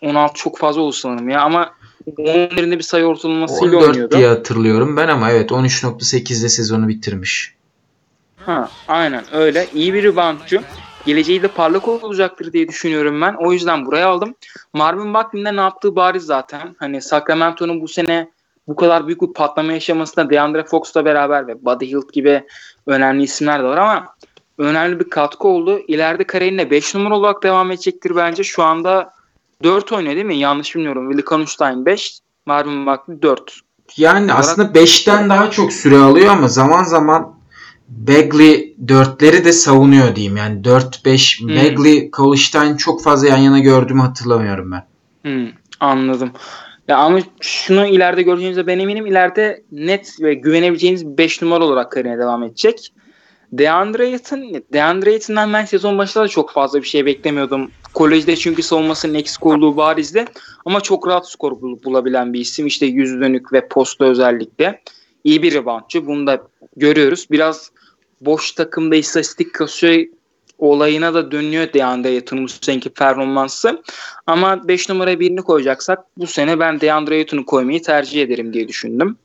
16 çok fazla oldu sanırım ya ama 11'inde bir sayı ortalamasıyla 14 oynuyordu. diye hatırlıyorum ben ama evet 13.8'de sezonu bitirmiş. Ha, aynen öyle. İyi bir reboundçu. Geleceği de parlak olacaktır diye düşünüyorum ben. O yüzden buraya aldım. Marvin Bagley'in ne yaptığı bariz zaten. Hani Sacramento'nun bu sene bu kadar büyük bir patlama yaşamasında DeAndre Fox'la beraber ve Buddy Hield gibi önemli isimler de var ama önemli bir katkı oldu. İleride kariyerine 5 numara olarak devam edecektir bence. Şu anda 4 oynuyor değil mi? Yanlış bilmiyorum. Willi Kanustein 5, Marvin Bagley 4. Yani olarak... aslında 5'ten daha çok süre alıyor ama zaman zaman Bagley 4'leri de savunuyor diyeyim. Yani 4-5 hmm. Bagley, Kaulstein çok fazla yan yana gördüğümü hatırlamıyorum ben. Hmm, anladım. Ya ama şunu ileride göreceğinize ben eminim. İleride net ve güvenebileceğiniz 5 numara olarak kariyerine devam edecek. DeAndre Ayton, DeAndre Ayton'dan ben sezon başında da çok fazla bir şey beklemiyordum. Kolejde çünkü savunmasının eksik olduğu barizdi. Ama çok rahat skor bul- bulabilen bir isim. İşte yüz dönük ve posta özellikle. İyi bir reboundçı. Bunu da görüyoruz. Biraz boş takımda istatistik kasıyor olayına da dönüyor DeAndre Ayton'un bu seneki performansı. Ama 5 numara birini koyacaksak bu sene ben DeAndre Ayton'u koymayı tercih ederim diye düşündüm.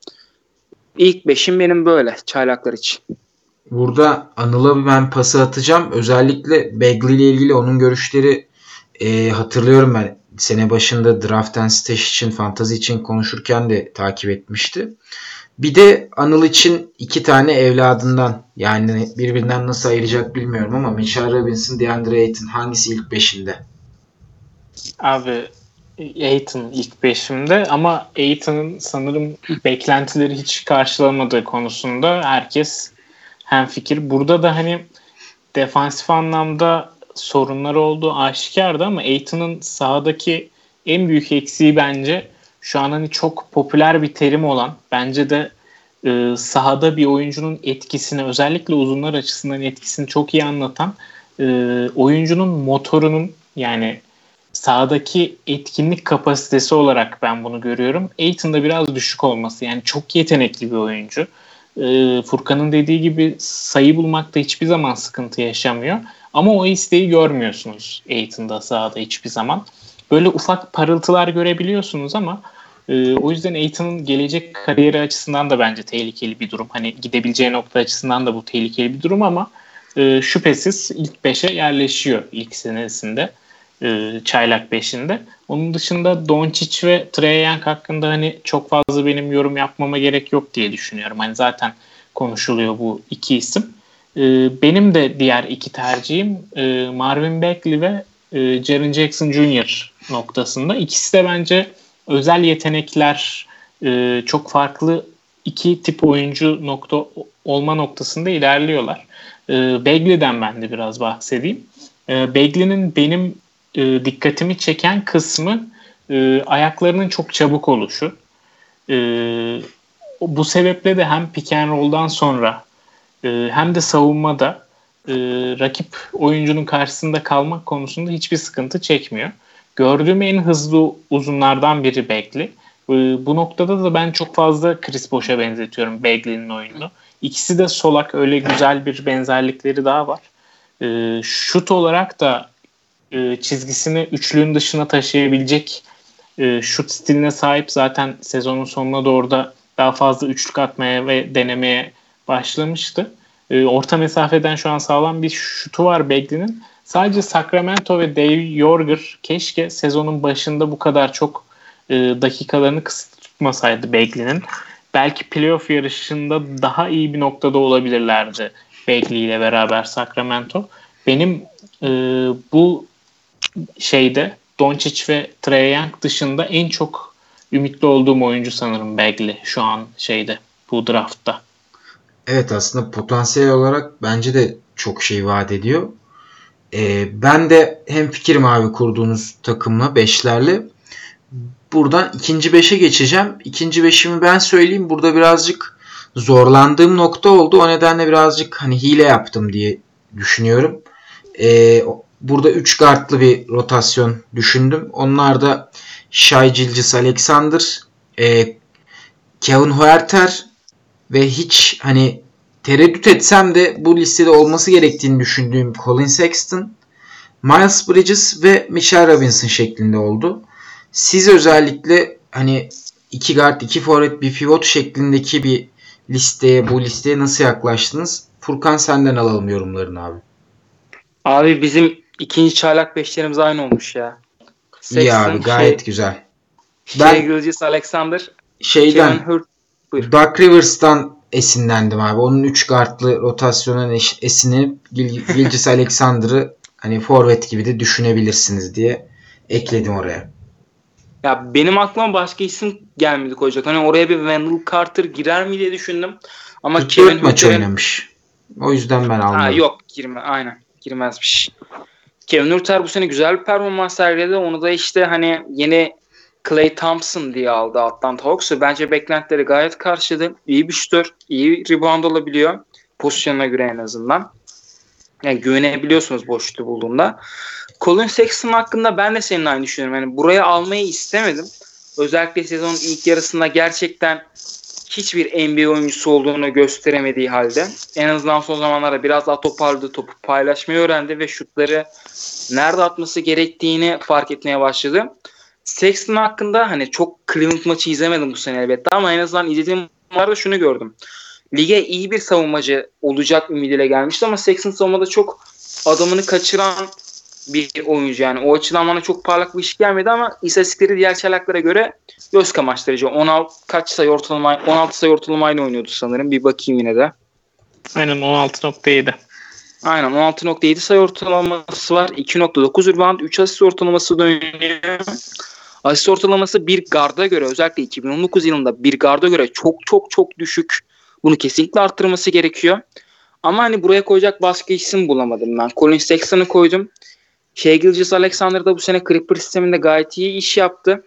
İlk 5'im benim böyle çaylaklar için. Burada Anıl'a ben pası atacağım. Özellikle Bagley ile ilgili onun görüşleri e, hatırlıyorum ben. Sene başında draft and stash için, fantazi için konuşurken de takip etmişti. Bir de Anıl için iki tane evladından yani birbirinden nasıl ayıracak bilmiyorum ama Mitchell Robinson, DeAndre Ayton hangisi ilk beşinde? Abi Ayton ilk beşimde ama Ayton'ın sanırım beklentileri hiç karşılamadığı konusunda herkes hem fikir. Burada da hani defansif anlamda sorunlar olduğu aşikardı ama Ayton'ın sahadaki en büyük eksiği bence şu an hani çok popüler bir terim olan bence de e, sahada bir oyuncunun etkisini özellikle uzunlar açısından etkisini çok iyi anlatan e, oyuncunun motorunun yani sahadaki etkinlik kapasitesi olarak ben bunu görüyorum. Aiton'da biraz düşük olması yani çok yetenekli bir oyuncu. E, Furkan'ın dediği gibi sayı bulmakta hiçbir zaman sıkıntı yaşamıyor. Ama o isteği görmüyorsunuz Aiton'da sahada hiçbir zaman. Böyle ufak parıltılar görebiliyorsunuz ama e, o yüzden Aiton'un gelecek kariyeri açısından da bence tehlikeli bir durum. Hani gidebileceği nokta açısından da bu tehlikeli bir durum ama e, şüphesiz ilk 5'e yerleşiyor ilk senesinde. E, çaylak 5'inde. Onun dışında Doncic ve Trae Young hakkında hani çok fazla benim yorum yapmama gerek yok diye düşünüyorum. Hani zaten konuşuluyor bu iki isim. E, benim de diğer iki tercihim e, Marvin Bagley ve e, Jaren Jackson Jr. noktasında. İkisi de bence özel yetenekler e, çok farklı iki tip oyuncu nokta olma noktasında ilerliyorlar. E, Bagley'den ben de biraz bahsedeyim. E, Bagley'nin benim e, dikkatimi çeken kısmı e, ayaklarının çok çabuk oluşu. E, bu sebeple de hem pick and roll'dan sonra e, hem de savunmada e, rakip oyuncunun karşısında kalmak konusunda hiçbir sıkıntı çekmiyor. Gördüğüm en hızlı uzunlardan biri Bagley. E, bu noktada da ben çok fazla Chris Bosh'a benzetiyorum Bagley'nin oyununu. İkisi de solak öyle güzel bir benzerlikleri daha var. E, şut olarak da e, çizgisini üçlüğün dışına taşıyabilecek e, şut stiline sahip. Zaten sezonun sonuna doğru da daha fazla üçlük atmaya ve denemeye başlamıştı. E, orta mesafeden şu an sağlam bir şutu var Begley'nin. Sadece Sacramento ve Dave Yorger keşke sezonun başında bu kadar çok e, dakikalarını kısıtlı tutmasaydı Begley'nin. Belki playoff yarışında daha iyi bir noktada olabilirlerdi Bagley ile beraber Sacramento. Benim e, bu şeyde Doncic ve Trae Young dışında en çok ümitli olduğum oyuncu sanırım Bagley şu an şeyde bu draftta. Evet aslında potansiyel olarak bence de çok şey vaat ediyor. Ee, ben de hem fikrim abi kurduğunuz takımla beşlerle. Buradan ikinci beşe geçeceğim. İkinci beşimi ben söyleyeyim. Burada birazcık zorlandığım nokta oldu. O nedenle birazcık hani hile yaptım diye düşünüyorum. Ee, burada 3 guardlı bir rotasyon düşündüm. Onlar da Gilgis Alexander, e, Kevin Huerter ve hiç hani tereddüt etsem de bu listede olması gerektiğini düşündüğüm Colin Sexton, Miles Bridges ve Mitchell Robinson şeklinde oldu. Siz özellikle hani iki guard, iki forvet, bir pivot şeklindeki bir listeye, bu listeye nasıl yaklaştınız? Furkan senden alalım yorumlarını abi. Abi bizim ikinci çaylak beşlerimiz aynı olmuş ya. Sexton, İyi abi gayet şey, güzel. Ben Gilgis Alexander, şeyden Dark Rivers'tan esinlendim abi. Onun 3 guardlı rotasyonun esini Gilgis Alexander'ı hani forvet gibi de düşünebilirsiniz diye ekledim oraya. Ya benim aklıma başka isim gelmedi koyacak. Hani oraya bir Wendell Carter girer mi diye düşündüm. Ama Kevin maç oynamış. O yüzden ben almadım. Ha, yok girme aynen girmezmiş. Kevin Hurter bu sene güzel bir performans sergiledi. Onu da işte hani yeni Clay Thompson diye aldı Atlanta Hawks. Bence beklentileri gayet karşıladı. İyi bir şutör, iyi rebound olabiliyor. Pozisyonuna göre en azından. Yani güvenebiliyorsunuz boş bulduğunda. Colin Sexton hakkında ben de senin aynı düşünüyorum. Yani buraya almayı istemedim. Özellikle sezonun ilk yarısında gerçekten hiçbir NBA oyuncusu olduğunu gösteremediği halde en azından son zamanlarda biraz daha toparladı, topu paylaşmayı öğrendi ve şutları nerede atması gerektiğini fark etmeye başladı. Sexton hakkında hani çok Cleveland maçı izlemedim bu sene elbette ama en azından izlediğim maçlarda şunu gördüm. Lige iyi bir savunmacı olacak ümidiyle gelmişti ama Sexton savunmada çok adamını kaçıran bir oyuncu yani. O açıdan bana çok parlak bir iş gelmedi ama istatistikleri diğer çaylaklara göre göz kamaştırıcı. 16 kaç sayı ortalama 16 sayı ortalamayla oynuyordu sanırım. Bir bakayım yine de. Aynen 16.7. Aynen 16.7 sayı ortalaması var. 2.9 rebound, 3 asist ortalaması da oynuyor. Asist ortalaması bir garda göre özellikle 2019 yılında bir garda göre çok çok çok düşük. Bunu kesinlikle arttırması gerekiyor. Ama hani buraya koyacak başka isim bulamadım ben. Colin Sexton'ı koydum. Shea Gilgis Alexander da bu sene Clipper sisteminde gayet iyi iş yaptı.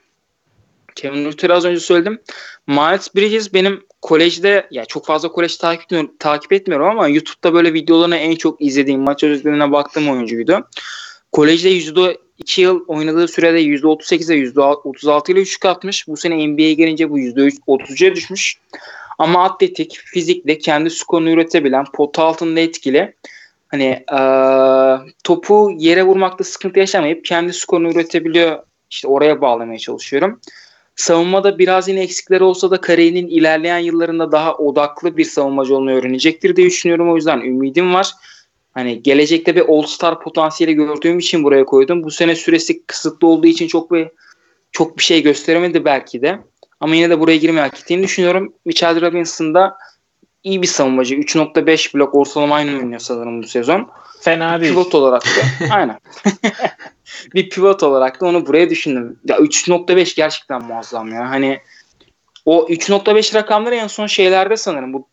Kevin Luther'ı az önce söyledim. Miles Bridges benim kolejde ya çok fazla kolej takip takip etmiyorum ama YouTube'da böyle videolarını en çok izlediğim maç özetlerine baktığım oyuncuydu. Kolejde %2 yıl oynadığı sürede %38'e %36 ile üçlük atmış. Bu sene NBA'ye gelince bu %33'e düşmüş. Ama atletik, fizikle kendi skorunu üretebilen, pot altında etkili hani e, topu yere vurmakta sıkıntı yaşamayıp kendi skorunu üretebiliyor. İşte oraya bağlamaya çalışıyorum. Savunmada biraz yine eksikleri olsa da kariyerinin ilerleyen yıllarında daha odaklı bir savunmacı olmayı öğrenecektir diye düşünüyorum. O yüzden ümidim var. Hani gelecekte bir All-Star potansiyeli gördüğüm için buraya koydum. Bu sene süresi kısıtlı olduğu için çok bir çok bir şey gösteremedi belki de. Ama yine de buraya girmeyi hak ettiğini düşünüyorum. Mitchell Robinson da iyi bir savunmacı. 3.5 blok ortalamayla oynuyor sanırım bu sezon. Fena değil. Pivot olarak da. [laughs] aynen. [laughs] bir pivot olarak da onu buraya düşündüm. Ya 3.5 gerçekten muazzam ya. Hani o 3.5 rakamları en son şeylerde sanırım. Bu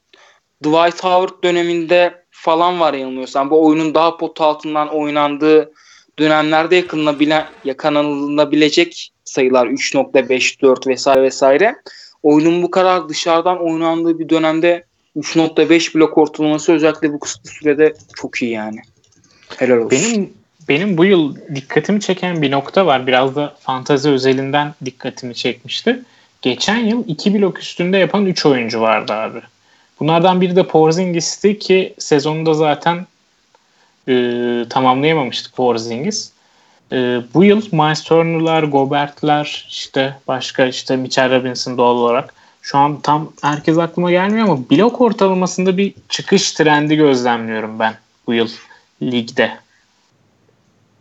Dwight Howard döneminde falan var yanılmıyorsam. Bu oyunun daha pot altından oynandığı dönemlerde yakınlanabilen, yakalanılabilecek sayılar 3.5, 4 vesaire vesaire. Oyunun bu kadar dışarıdan oynandığı bir dönemde 3.5 blok ortalaması özellikle bu kısıtlı sürede çok iyi yani. Helal olsun. Benim benim bu yıl dikkatimi çeken bir nokta var. Biraz da fantazi özelinden dikkatimi çekmişti. Geçen yıl 2 blok üstünde yapan 3 oyuncu vardı abi. Bunlardan biri de Porzingis'ti ki sezonunda zaten e, tamamlayamamıştık Porzingis. E, bu yıl Miles Turner'lar, Gobert'ler işte başka işte Mitchell Robinson doğal olarak şu an tam herkes aklıma gelmiyor ama blok ortalamasında bir çıkış trendi gözlemliyorum ben bu yıl ligde.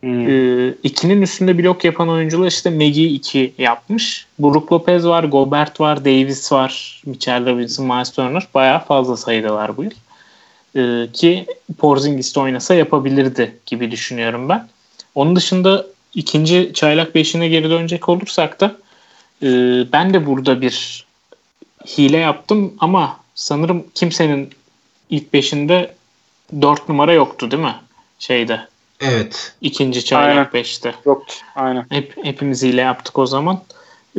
Hmm. Ee, ikinin üstünde blok yapan oyuncular işte Megi 2 yapmış. Brook Lopez var, Gobert var, Davis var, Mitchell Robinson, Miles Turner. Bayağı fazla sayıdalar bu yıl. Ee, ki Porzingis de oynasa yapabilirdi gibi düşünüyorum ben. Onun dışında ikinci çaylak beşine geri dönecek olursak da e, ben de burada bir hile yaptım ama sanırım kimsenin ilk beşinde dört numara yoktu değil mi? Şeyde. Evet. İkinci çaylak beşte. Yoktu. Aynen. Hep, hepimiz hile yaptık o zaman.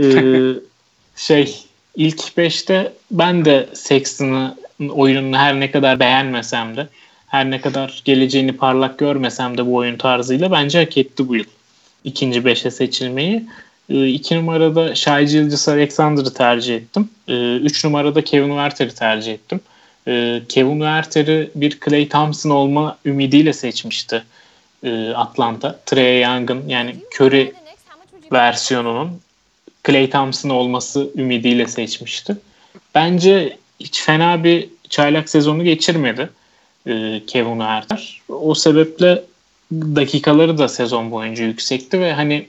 Ee, [laughs] şey ilk beşte ben de Sexton'ı oyununu her ne kadar beğenmesem de her ne kadar geleceğini parlak görmesem de bu oyun tarzıyla bence hak etti bu yıl. İkinci beşe seçilmeyi. E, iki numarada Shai Gilgis Alexander'ı tercih ettim. E, üç numarada Kevin Werther'i tercih ettim. E, Kevin Werther'i bir Clay Thompson olma ümidiyle seçmişti e, Atlanta. Trey Young'ın yani Curry versiyonunun Clay Thompson olması ümidiyle seçmişti. Bence hiç fena bir çaylak sezonu geçirmedi e, Kevin Werther. O sebeple dakikaları da sezon boyunca yüksekti ve hani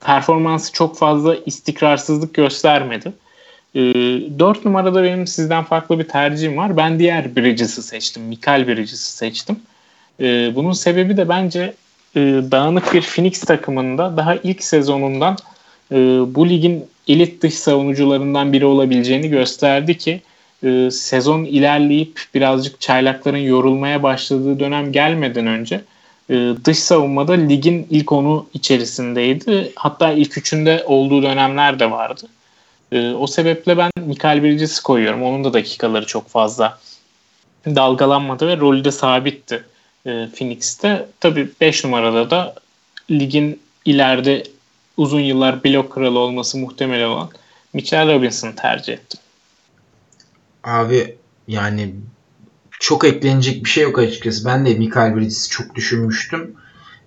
performansı çok fazla istikrarsızlık göstermedi. E, 4 numarada benim sizden farklı bir tercihim var. Ben diğer Bridges'ı seçtim. Mikael Bridges'ı seçtim. E, bunun sebebi de bence e, dağınık bir Phoenix takımında daha ilk sezonundan e, bu ligin elit dış savunucularından biri olabileceğini gösterdi ki e, sezon ilerleyip birazcık çaylakların yorulmaya başladığı dönem gelmeden önce e, dış savunmada ligin ilk onu içerisindeydi. Hatta ilk üçünde olduğu dönemler de vardı. E, o sebeple ben Mikael Bridges'i koyuyorum. Onun da dakikaları çok fazla dalgalanmadı ve rolü de sabitti e, Phoenix'te. Tabii 5 numarada da ligin ileride uzun yıllar blok kralı olması muhtemel olan Mitchell Robinson'ı tercih ettim. Abi yani çok eklenecek bir şey yok açıkçası. Ben de Michael Bridges'i çok düşünmüştüm.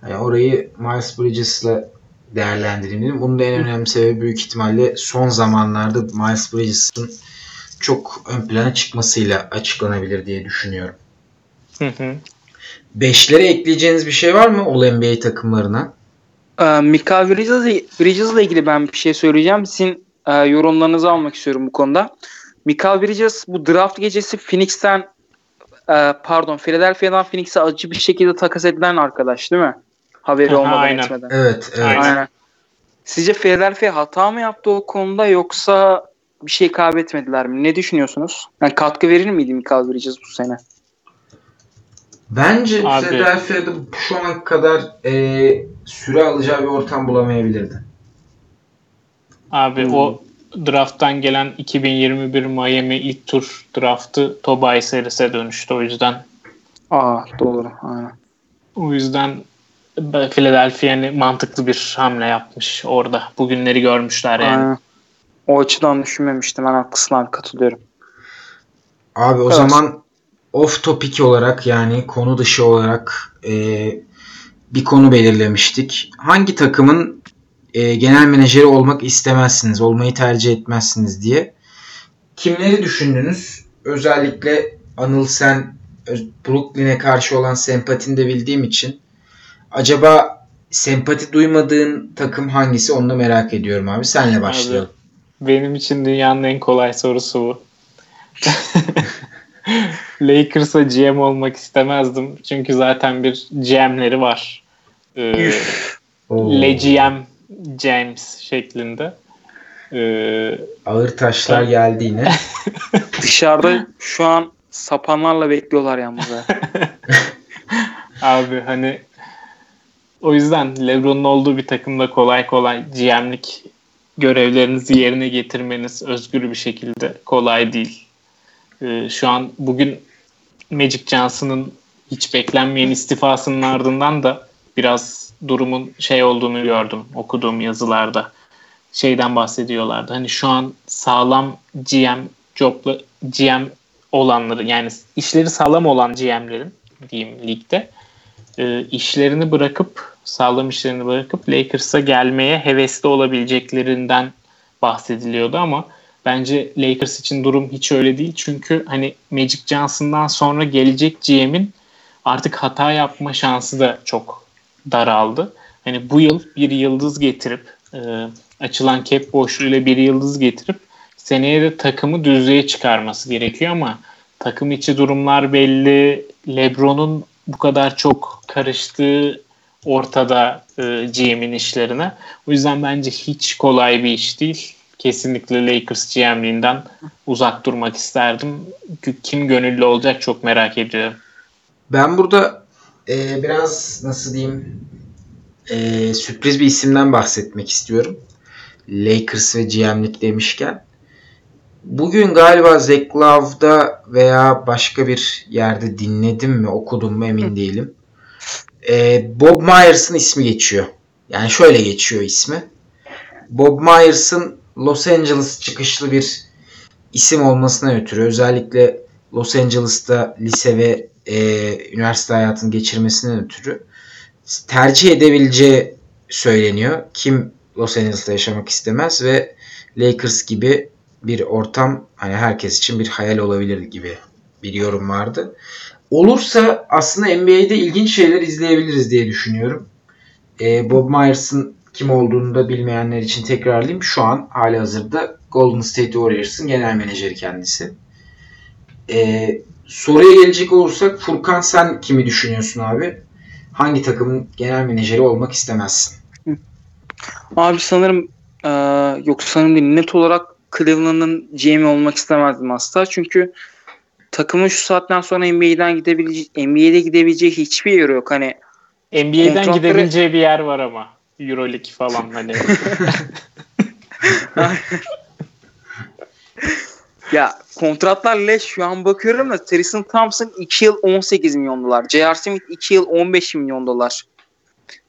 Yani orayı Miles Bridges'la değerlendireyim dedim. Bunun da en önemli sebebi büyük ihtimalle son zamanlarda Miles Bridges'ın çok ön plana çıkmasıyla açıklanabilir diye düşünüyorum. Hı hı. Beşlere ekleyeceğiniz bir şey var mı All NBA takımlarına? Ee, Mikael Bridges, Bridges'la ilgili ben bir şey söyleyeceğim. Sizin e, yorumlarınızı almak istiyorum bu konuda. Mikael Bridges bu draft gecesi Phoenix'ten e, pardon Philadelphia'dan Phoenix'e acı bir şekilde takas edilen arkadaş değil mi? Haberi Aha, olmadan aynen. etmeden. Evet, evet. Aynen. aynen. Sizce Philadelphia hata mı yaptı o konuda yoksa bir şey kaybetmediler mi? Ne düşünüyorsunuz? Yani katkı verir miydi Mikael Bridges bu sene? Bence Abi. Philadelphia'da şu ana kadar e, süre alacağı bir ortam bulamayabilirdi. Abi hmm. o drafttan gelen 2021 Miami ilk tur draftı Tobias Harris'e dönüştü o yüzden. Aa doğru aynen. O yüzden Philadelphia yani mantıklı bir hamle yapmış orada. Bugünleri görmüşler yani. Aynen. O açıdan düşünmemiştim. Ben haklısın abi katılıyorum. Abi o evet. zaman off topic olarak yani konu dışı olarak e, bir konu belirlemiştik. Hangi takımın e, genel menajeri olmak istemezsiniz, olmayı tercih etmezsiniz diye. Kimleri düşündünüz? Özellikle Anıl sen Brooklyn'e karşı olan sempatini de bildiğim için acaba sempati duymadığın takım hangisi onu da merak ediyorum abi. Senle başlayalım. Abi, benim için dünyanın en kolay sorusu bu. [laughs] Lakers'a GM olmak istemezdim. Çünkü zaten bir GM'leri var. Ee, Le GM James şeklinde. Ee, Ağır taşlar ben... geldi yine. [laughs] Dışarıda şu an sapanlarla bekliyorlar yalnız. [laughs] Abi hani o yüzden LeBron'un olduğu bir takımda kolay kolay GM'lik görevlerinizi yerine getirmeniz özgür bir şekilde kolay değil. Ee, şu an bugün Magic Johnson'ın hiç beklenmeyen istifasının ardından da biraz durumun şey olduğunu gördüm okuduğum yazılarda. Şeyden bahsediyorlardı. Hani şu an sağlam GM jobla GM olanları yani işleri sağlam olan GM'lerin diyeyim ligde e, işlerini bırakıp sağlam işlerini bırakıp Lakers'a gelmeye hevesli olabileceklerinden bahsediliyordu ama bence Lakers için durum hiç öyle değil. Çünkü hani Magic Johnson'dan sonra gelecek GM'in artık hata yapma şansı da çok daraldı. Hani bu yıl bir yıldız getirip e, açılan cap boşluğuyla bir yıldız getirip seneye de takımı düzlüğe çıkarması gerekiyor ama takım içi durumlar belli. LeBron'un bu kadar çok karıştığı ortada e, GM'in işlerine. O yüzden bence hiç kolay bir iş değil. Kesinlikle Lakers GM'liğinden uzak durmak isterdim. Kim gönüllü olacak çok merak ediyorum. Ben burada e, biraz nasıl diyeyim e, sürpriz bir isimden bahsetmek istiyorum. Lakers ve GM'lik demişken. Bugün galiba Zach Love'da veya başka bir yerde dinledim mi okudum mu emin değilim. Ee, Bob Myers'ın ismi geçiyor. Yani şöyle geçiyor ismi. Bob Myers'ın Los Angeles çıkışlı bir isim olmasına ötürü özellikle Los Angeles'ta lise ve e, üniversite hayatını geçirmesinden ötürü tercih edebileceği söyleniyor. Kim Los Angeles'ta yaşamak istemez ve Lakers gibi bir ortam hani herkes için bir hayal olabilir gibi bir yorum vardı. Olursa aslında NBA'de ilginç şeyler izleyebiliriz diye düşünüyorum. Ee, Bob Myers'ın kim olduğunu da bilmeyenler için tekrarlayayım. Şu an hali hazırda Golden State Warriors'ın genel menajeri kendisi. Ee, soruya gelecek olursak Furkan sen kimi düşünüyorsun abi? Hangi takımın genel menajeri olmak istemezsin? Abi sanırım e, yok sanırım değil. Net olarak Cleveland'ın GM olmak istemezdim asla. Çünkü takımın şu saatten sonra NBA'den gidebilecek NBA'de gidebileceği hiçbir yer yok. Hani NBA'den kontratları... gidebileceği bir yer var ama. Euroleague falan hani. [laughs] ya kontratlar leş şu an bakıyorum da Tristan Thompson 2 yıl 18 milyon dolar. J.R. Smith 2 yıl 15 milyon dolar.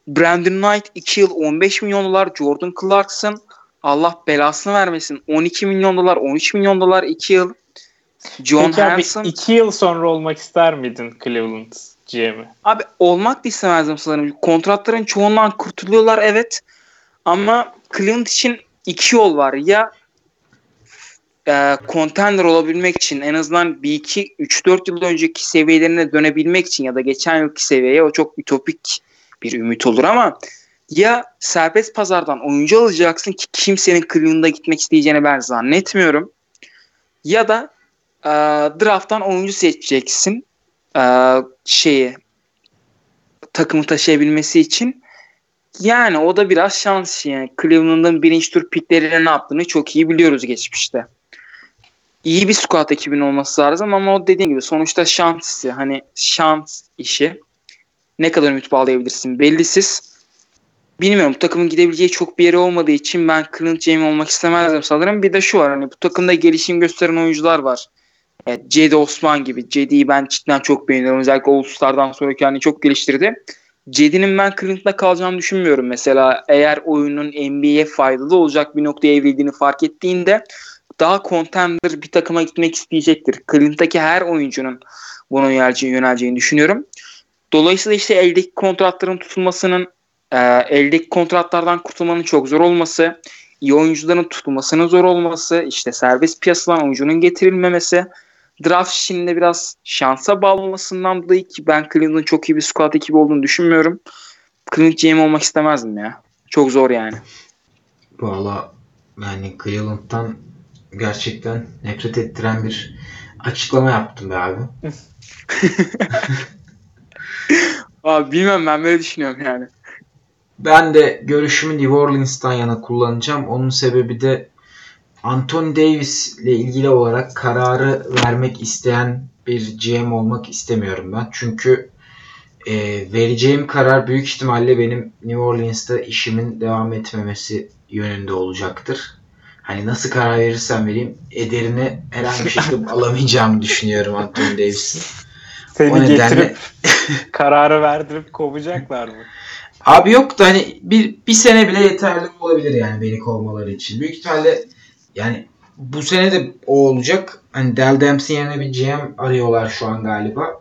Brandon Knight 2 yıl 15 milyon dolar. Jordan Clarkson Allah belasını vermesin. 12 milyon dolar, 13 milyon dolar 2 yıl. John Peki Hanson. 2 yıl sonra olmak ister miydin Cleveland GM'i? Abi olmak da istemezdim sanırım. Kontratların çoğundan kurtuluyorlar evet. Ama Cleveland için iki yol var. Ya e, contender olabilmek için en azından bir iki 3-4 yıl önceki seviyelerine dönebilmek için ya da geçen yılki seviyeye o çok ütopik bir ümit olur ama ya serbest pazardan oyuncu alacaksın ki kimsenin Cleveland'a gitmek isteyeceğini ben zannetmiyorum. Ya da e, drafttan oyuncu seçeceksin e, şeyi takımı taşıyabilmesi için. Yani o da biraz şans yani. Cleveland'ın birinci tur pikleriyle ne yaptığını çok iyi biliyoruz geçmişte. İyi bir squad ekibinin olması lazım ama o dediğin gibi sonuçta şans işi. Hani şans işi. Ne kadar ümit bağlayabilirsin bellisiz bilmiyorum takımın gidebileceği çok bir yeri olmadığı için ben Clint James olmak istemezdim sanırım. Bir de şu var hani bu takımda gelişim gösteren oyuncular var. Evet, Cedi Osman gibi. Cedi'yi ben cidden çok beğeniyorum. Özellikle All Star'dan sonra kendini çok geliştirdi. Cedi'nin ben Clint'la kalacağını düşünmüyorum. Mesela eğer oyunun NBA'ye faydalı olacak bir noktaya evrildiğini fark ettiğinde daha contender bir takıma gitmek isteyecektir. Clint'taki her oyuncunun yöneleceğini, yöneleceğini düşünüyorum. Dolayısıyla işte eldeki kontratların tutulmasının e, eldeki kontratlardan kurtulmanın çok zor olması, iyi oyuncuların tutulmasının zor olması, işte serbest piyasadan oyuncunun getirilmemesi, draft işinde biraz şansa bağlamasından dolayı ki ben Cleveland'ın çok iyi bir squad ekibi olduğunu düşünmüyorum. Clint GM olmak istemezdim ya. Çok zor yani. Valla yani Cleveland'dan gerçekten nefret ettiren bir açıklama yaptım be abi. [laughs] abi bilmem ben böyle düşünüyorum yani. Ben de görüşümü New Orleans'tan yana kullanacağım. Onun sebebi de Anthony Davis ile ilgili olarak kararı vermek isteyen bir GM olmak istemiyorum ben. Çünkü e, vereceğim karar büyük ihtimalle benim New Orleans'ta işimin devam etmemesi yönünde olacaktır. Hani nasıl karar verirsem vereyim ederini herhangi bir şekilde [laughs] alamayacağımı düşünüyorum Anthony Davis'in. Seni o nedenle... getirip [laughs] kararı verdirip kovacaklar mı? Abi yok da hani bir, bir sene bile yeterli olabilir yani beni kovmaları için. Büyük ihtimalle yani bu sene de o olacak. Hani Del Dempsey yerine bir GM arıyorlar şu an galiba.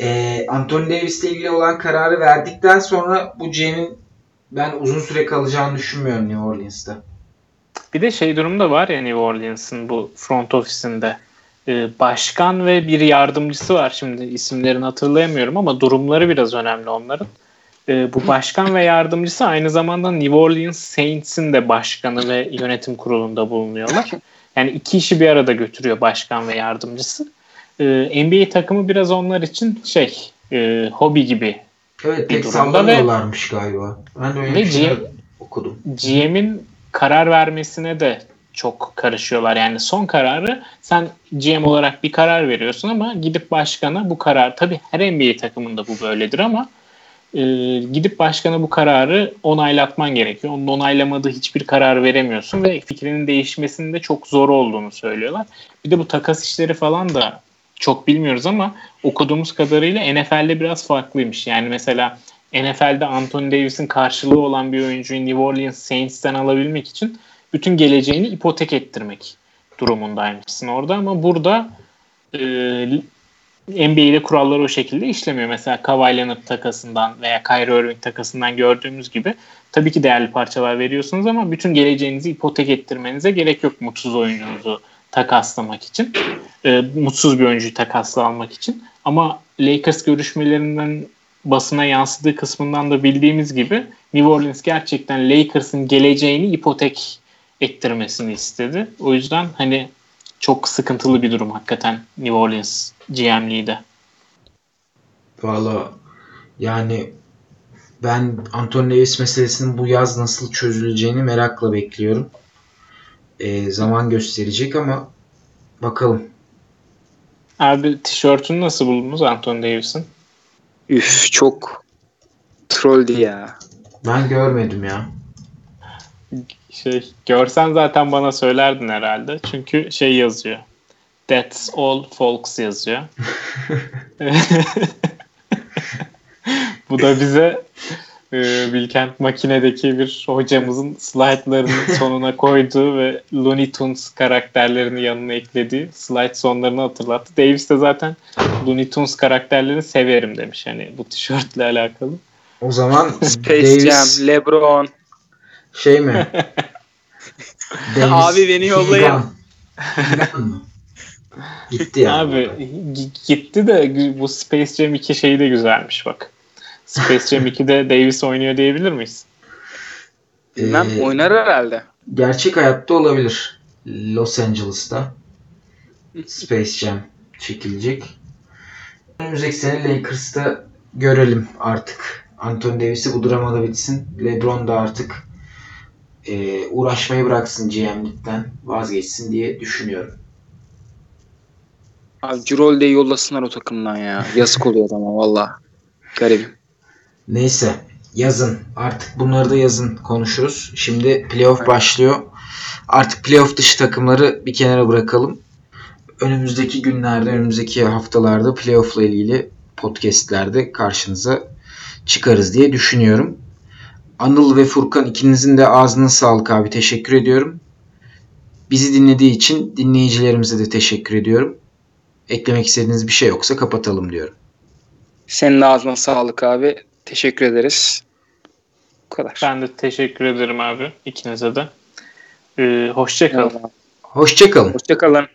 e, Anthony Davis ile ilgili olan kararı verdikten sonra bu GM'in ben uzun süre kalacağını düşünmüyorum New Orleans'ta. Bir de şey durum da var ya New Orleans'ın bu front ofisinde. Ee, başkan ve bir yardımcısı var. Şimdi isimlerini hatırlayamıyorum ama durumları biraz önemli onların. Ee, bu başkan ve yardımcısı aynı zamanda New Orleans Saints'in de başkanı ve yönetim kurulunda bulunuyorlar. Yani iki işi bir arada götürüyor başkan ve yardımcısı. Ee, NBA takımı biraz onlar için şey e, hobi gibi Evet durumda sallamıyorlarmış galiba. Ben öyle Ve bir şey GM okudum. GM'in karar vermesine de çok karışıyorlar. Yani son kararı sen GM olarak bir karar veriyorsun ama gidip başkana bu karar tabii her NBA takımında bu böyledir ama e, gidip başkana bu kararı onaylatman gerekiyor. Onun onaylamadığı hiçbir karar veremiyorsun ve fikrinin değişmesinin de çok zor olduğunu söylüyorlar. Bir de bu takas işleri falan da çok bilmiyoruz ama okuduğumuz kadarıyla NFL'de biraz farklıymış. Yani mesela NFL'de Anthony Davis'in karşılığı olan bir oyuncuyu New Orleans Saints'ten alabilmek için bütün geleceğini ipotek ettirmek durumundaymışsın orada ama burada e, NBA'de kurallar o şekilde işlemiyor. Mesela Kawhi Leonard takasından veya Kyrie Irving takasından gördüğümüz gibi tabii ki değerli parçalar veriyorsunuz ama bütün geleceğinizi ipotek ettirmenize gerek yok mutsuz oyuncunuzu takaslamak için. E, mutsuz bir oyuncuyu takasla almak için. Ama Lakers görüşmelerinden basına yansıdığı kısmından da bildiğimiz gibi New Orleans gerçekten Lakers'ın geleceğini ipotek ettirmesini istedi. O yüzden hani çok sıkıntılı bir durum hakikaten New Orleans GM'liği de. Valla yani ben Anthony Davis meselesinin bu yaz nasıl çözüleceğini merakla bekliyorum. Ee, zaman gösterecek ama bakalım. Abi tişörtünü nasıl buldunuz Anthony Davis'in? Üf çok trolldü ya. Ben görmedim ya. Şey, görsen zaten bana söylerdin herhalde. Çünkü şey yazıyor. That's all folks yazıyor. [laughs] Bu da bize e, Bilkent makinedeki bir hocamızın slaytlarının sonuna koyduğu ve Looney Tunes karakterlerini yanına eklediği slide sonlarını hatırlattı. Davis de zaten Looney Tunes karakterlerini severim demiş hani bu tişörtle alakalı. O zaman [laughs] Space Davis Jam, LeBron. Şey mi? [laughs] Abi beni yollayın. [laughs] Gitti ya. Abi g- gitti de bu Space Jam 2 şeyi de güzelmiş bak. Space Jam 2'de Davis oynuyor diyebilir miyiz? Bilmem Ee, oynar herhalde. gerçek hayatta olabilir. Los Angeles'ta Space Jam çekilecek. Önümüzdeki sene Lakers'ta görelim artık. Anthony Davis'i bu dramada bitsin. LeBron da artık e, uğraşmayı bıraksın GM'likten vazgeçsin diye düşünüyorum. Abi Cirolde'yi yollasınlar o takımdan ya. Yazık oluyor adama valla. Garibim. Neyse yazın artık bunları da yazın konuşuruz. Şimdi playoff başlıyor. Artık playoff dışı takımları bir kenara bırakalım. Önümüzdeki günlerde, önümüzdeki haftalarda playoff'la ilgili podcastlerde karşınıza çıkarız diye düşünüyorum. Anıl ve Furkan ikinizin de ağzına sağlık abi. Teşekkür ediyorum. Bizi dinlediği için dinleyicilerimize de teşekkür ediyorum. Eklemek istediğiniz bir şey yoksa kapatalım diyorum. Senin ağzına sağlık abi. Teşekkür ederiz. Bu kadar. Ben de teşekkür ederim abi ikinize de. Ee, hoşça kalın. Hoşçakalın. Hoşçakalın.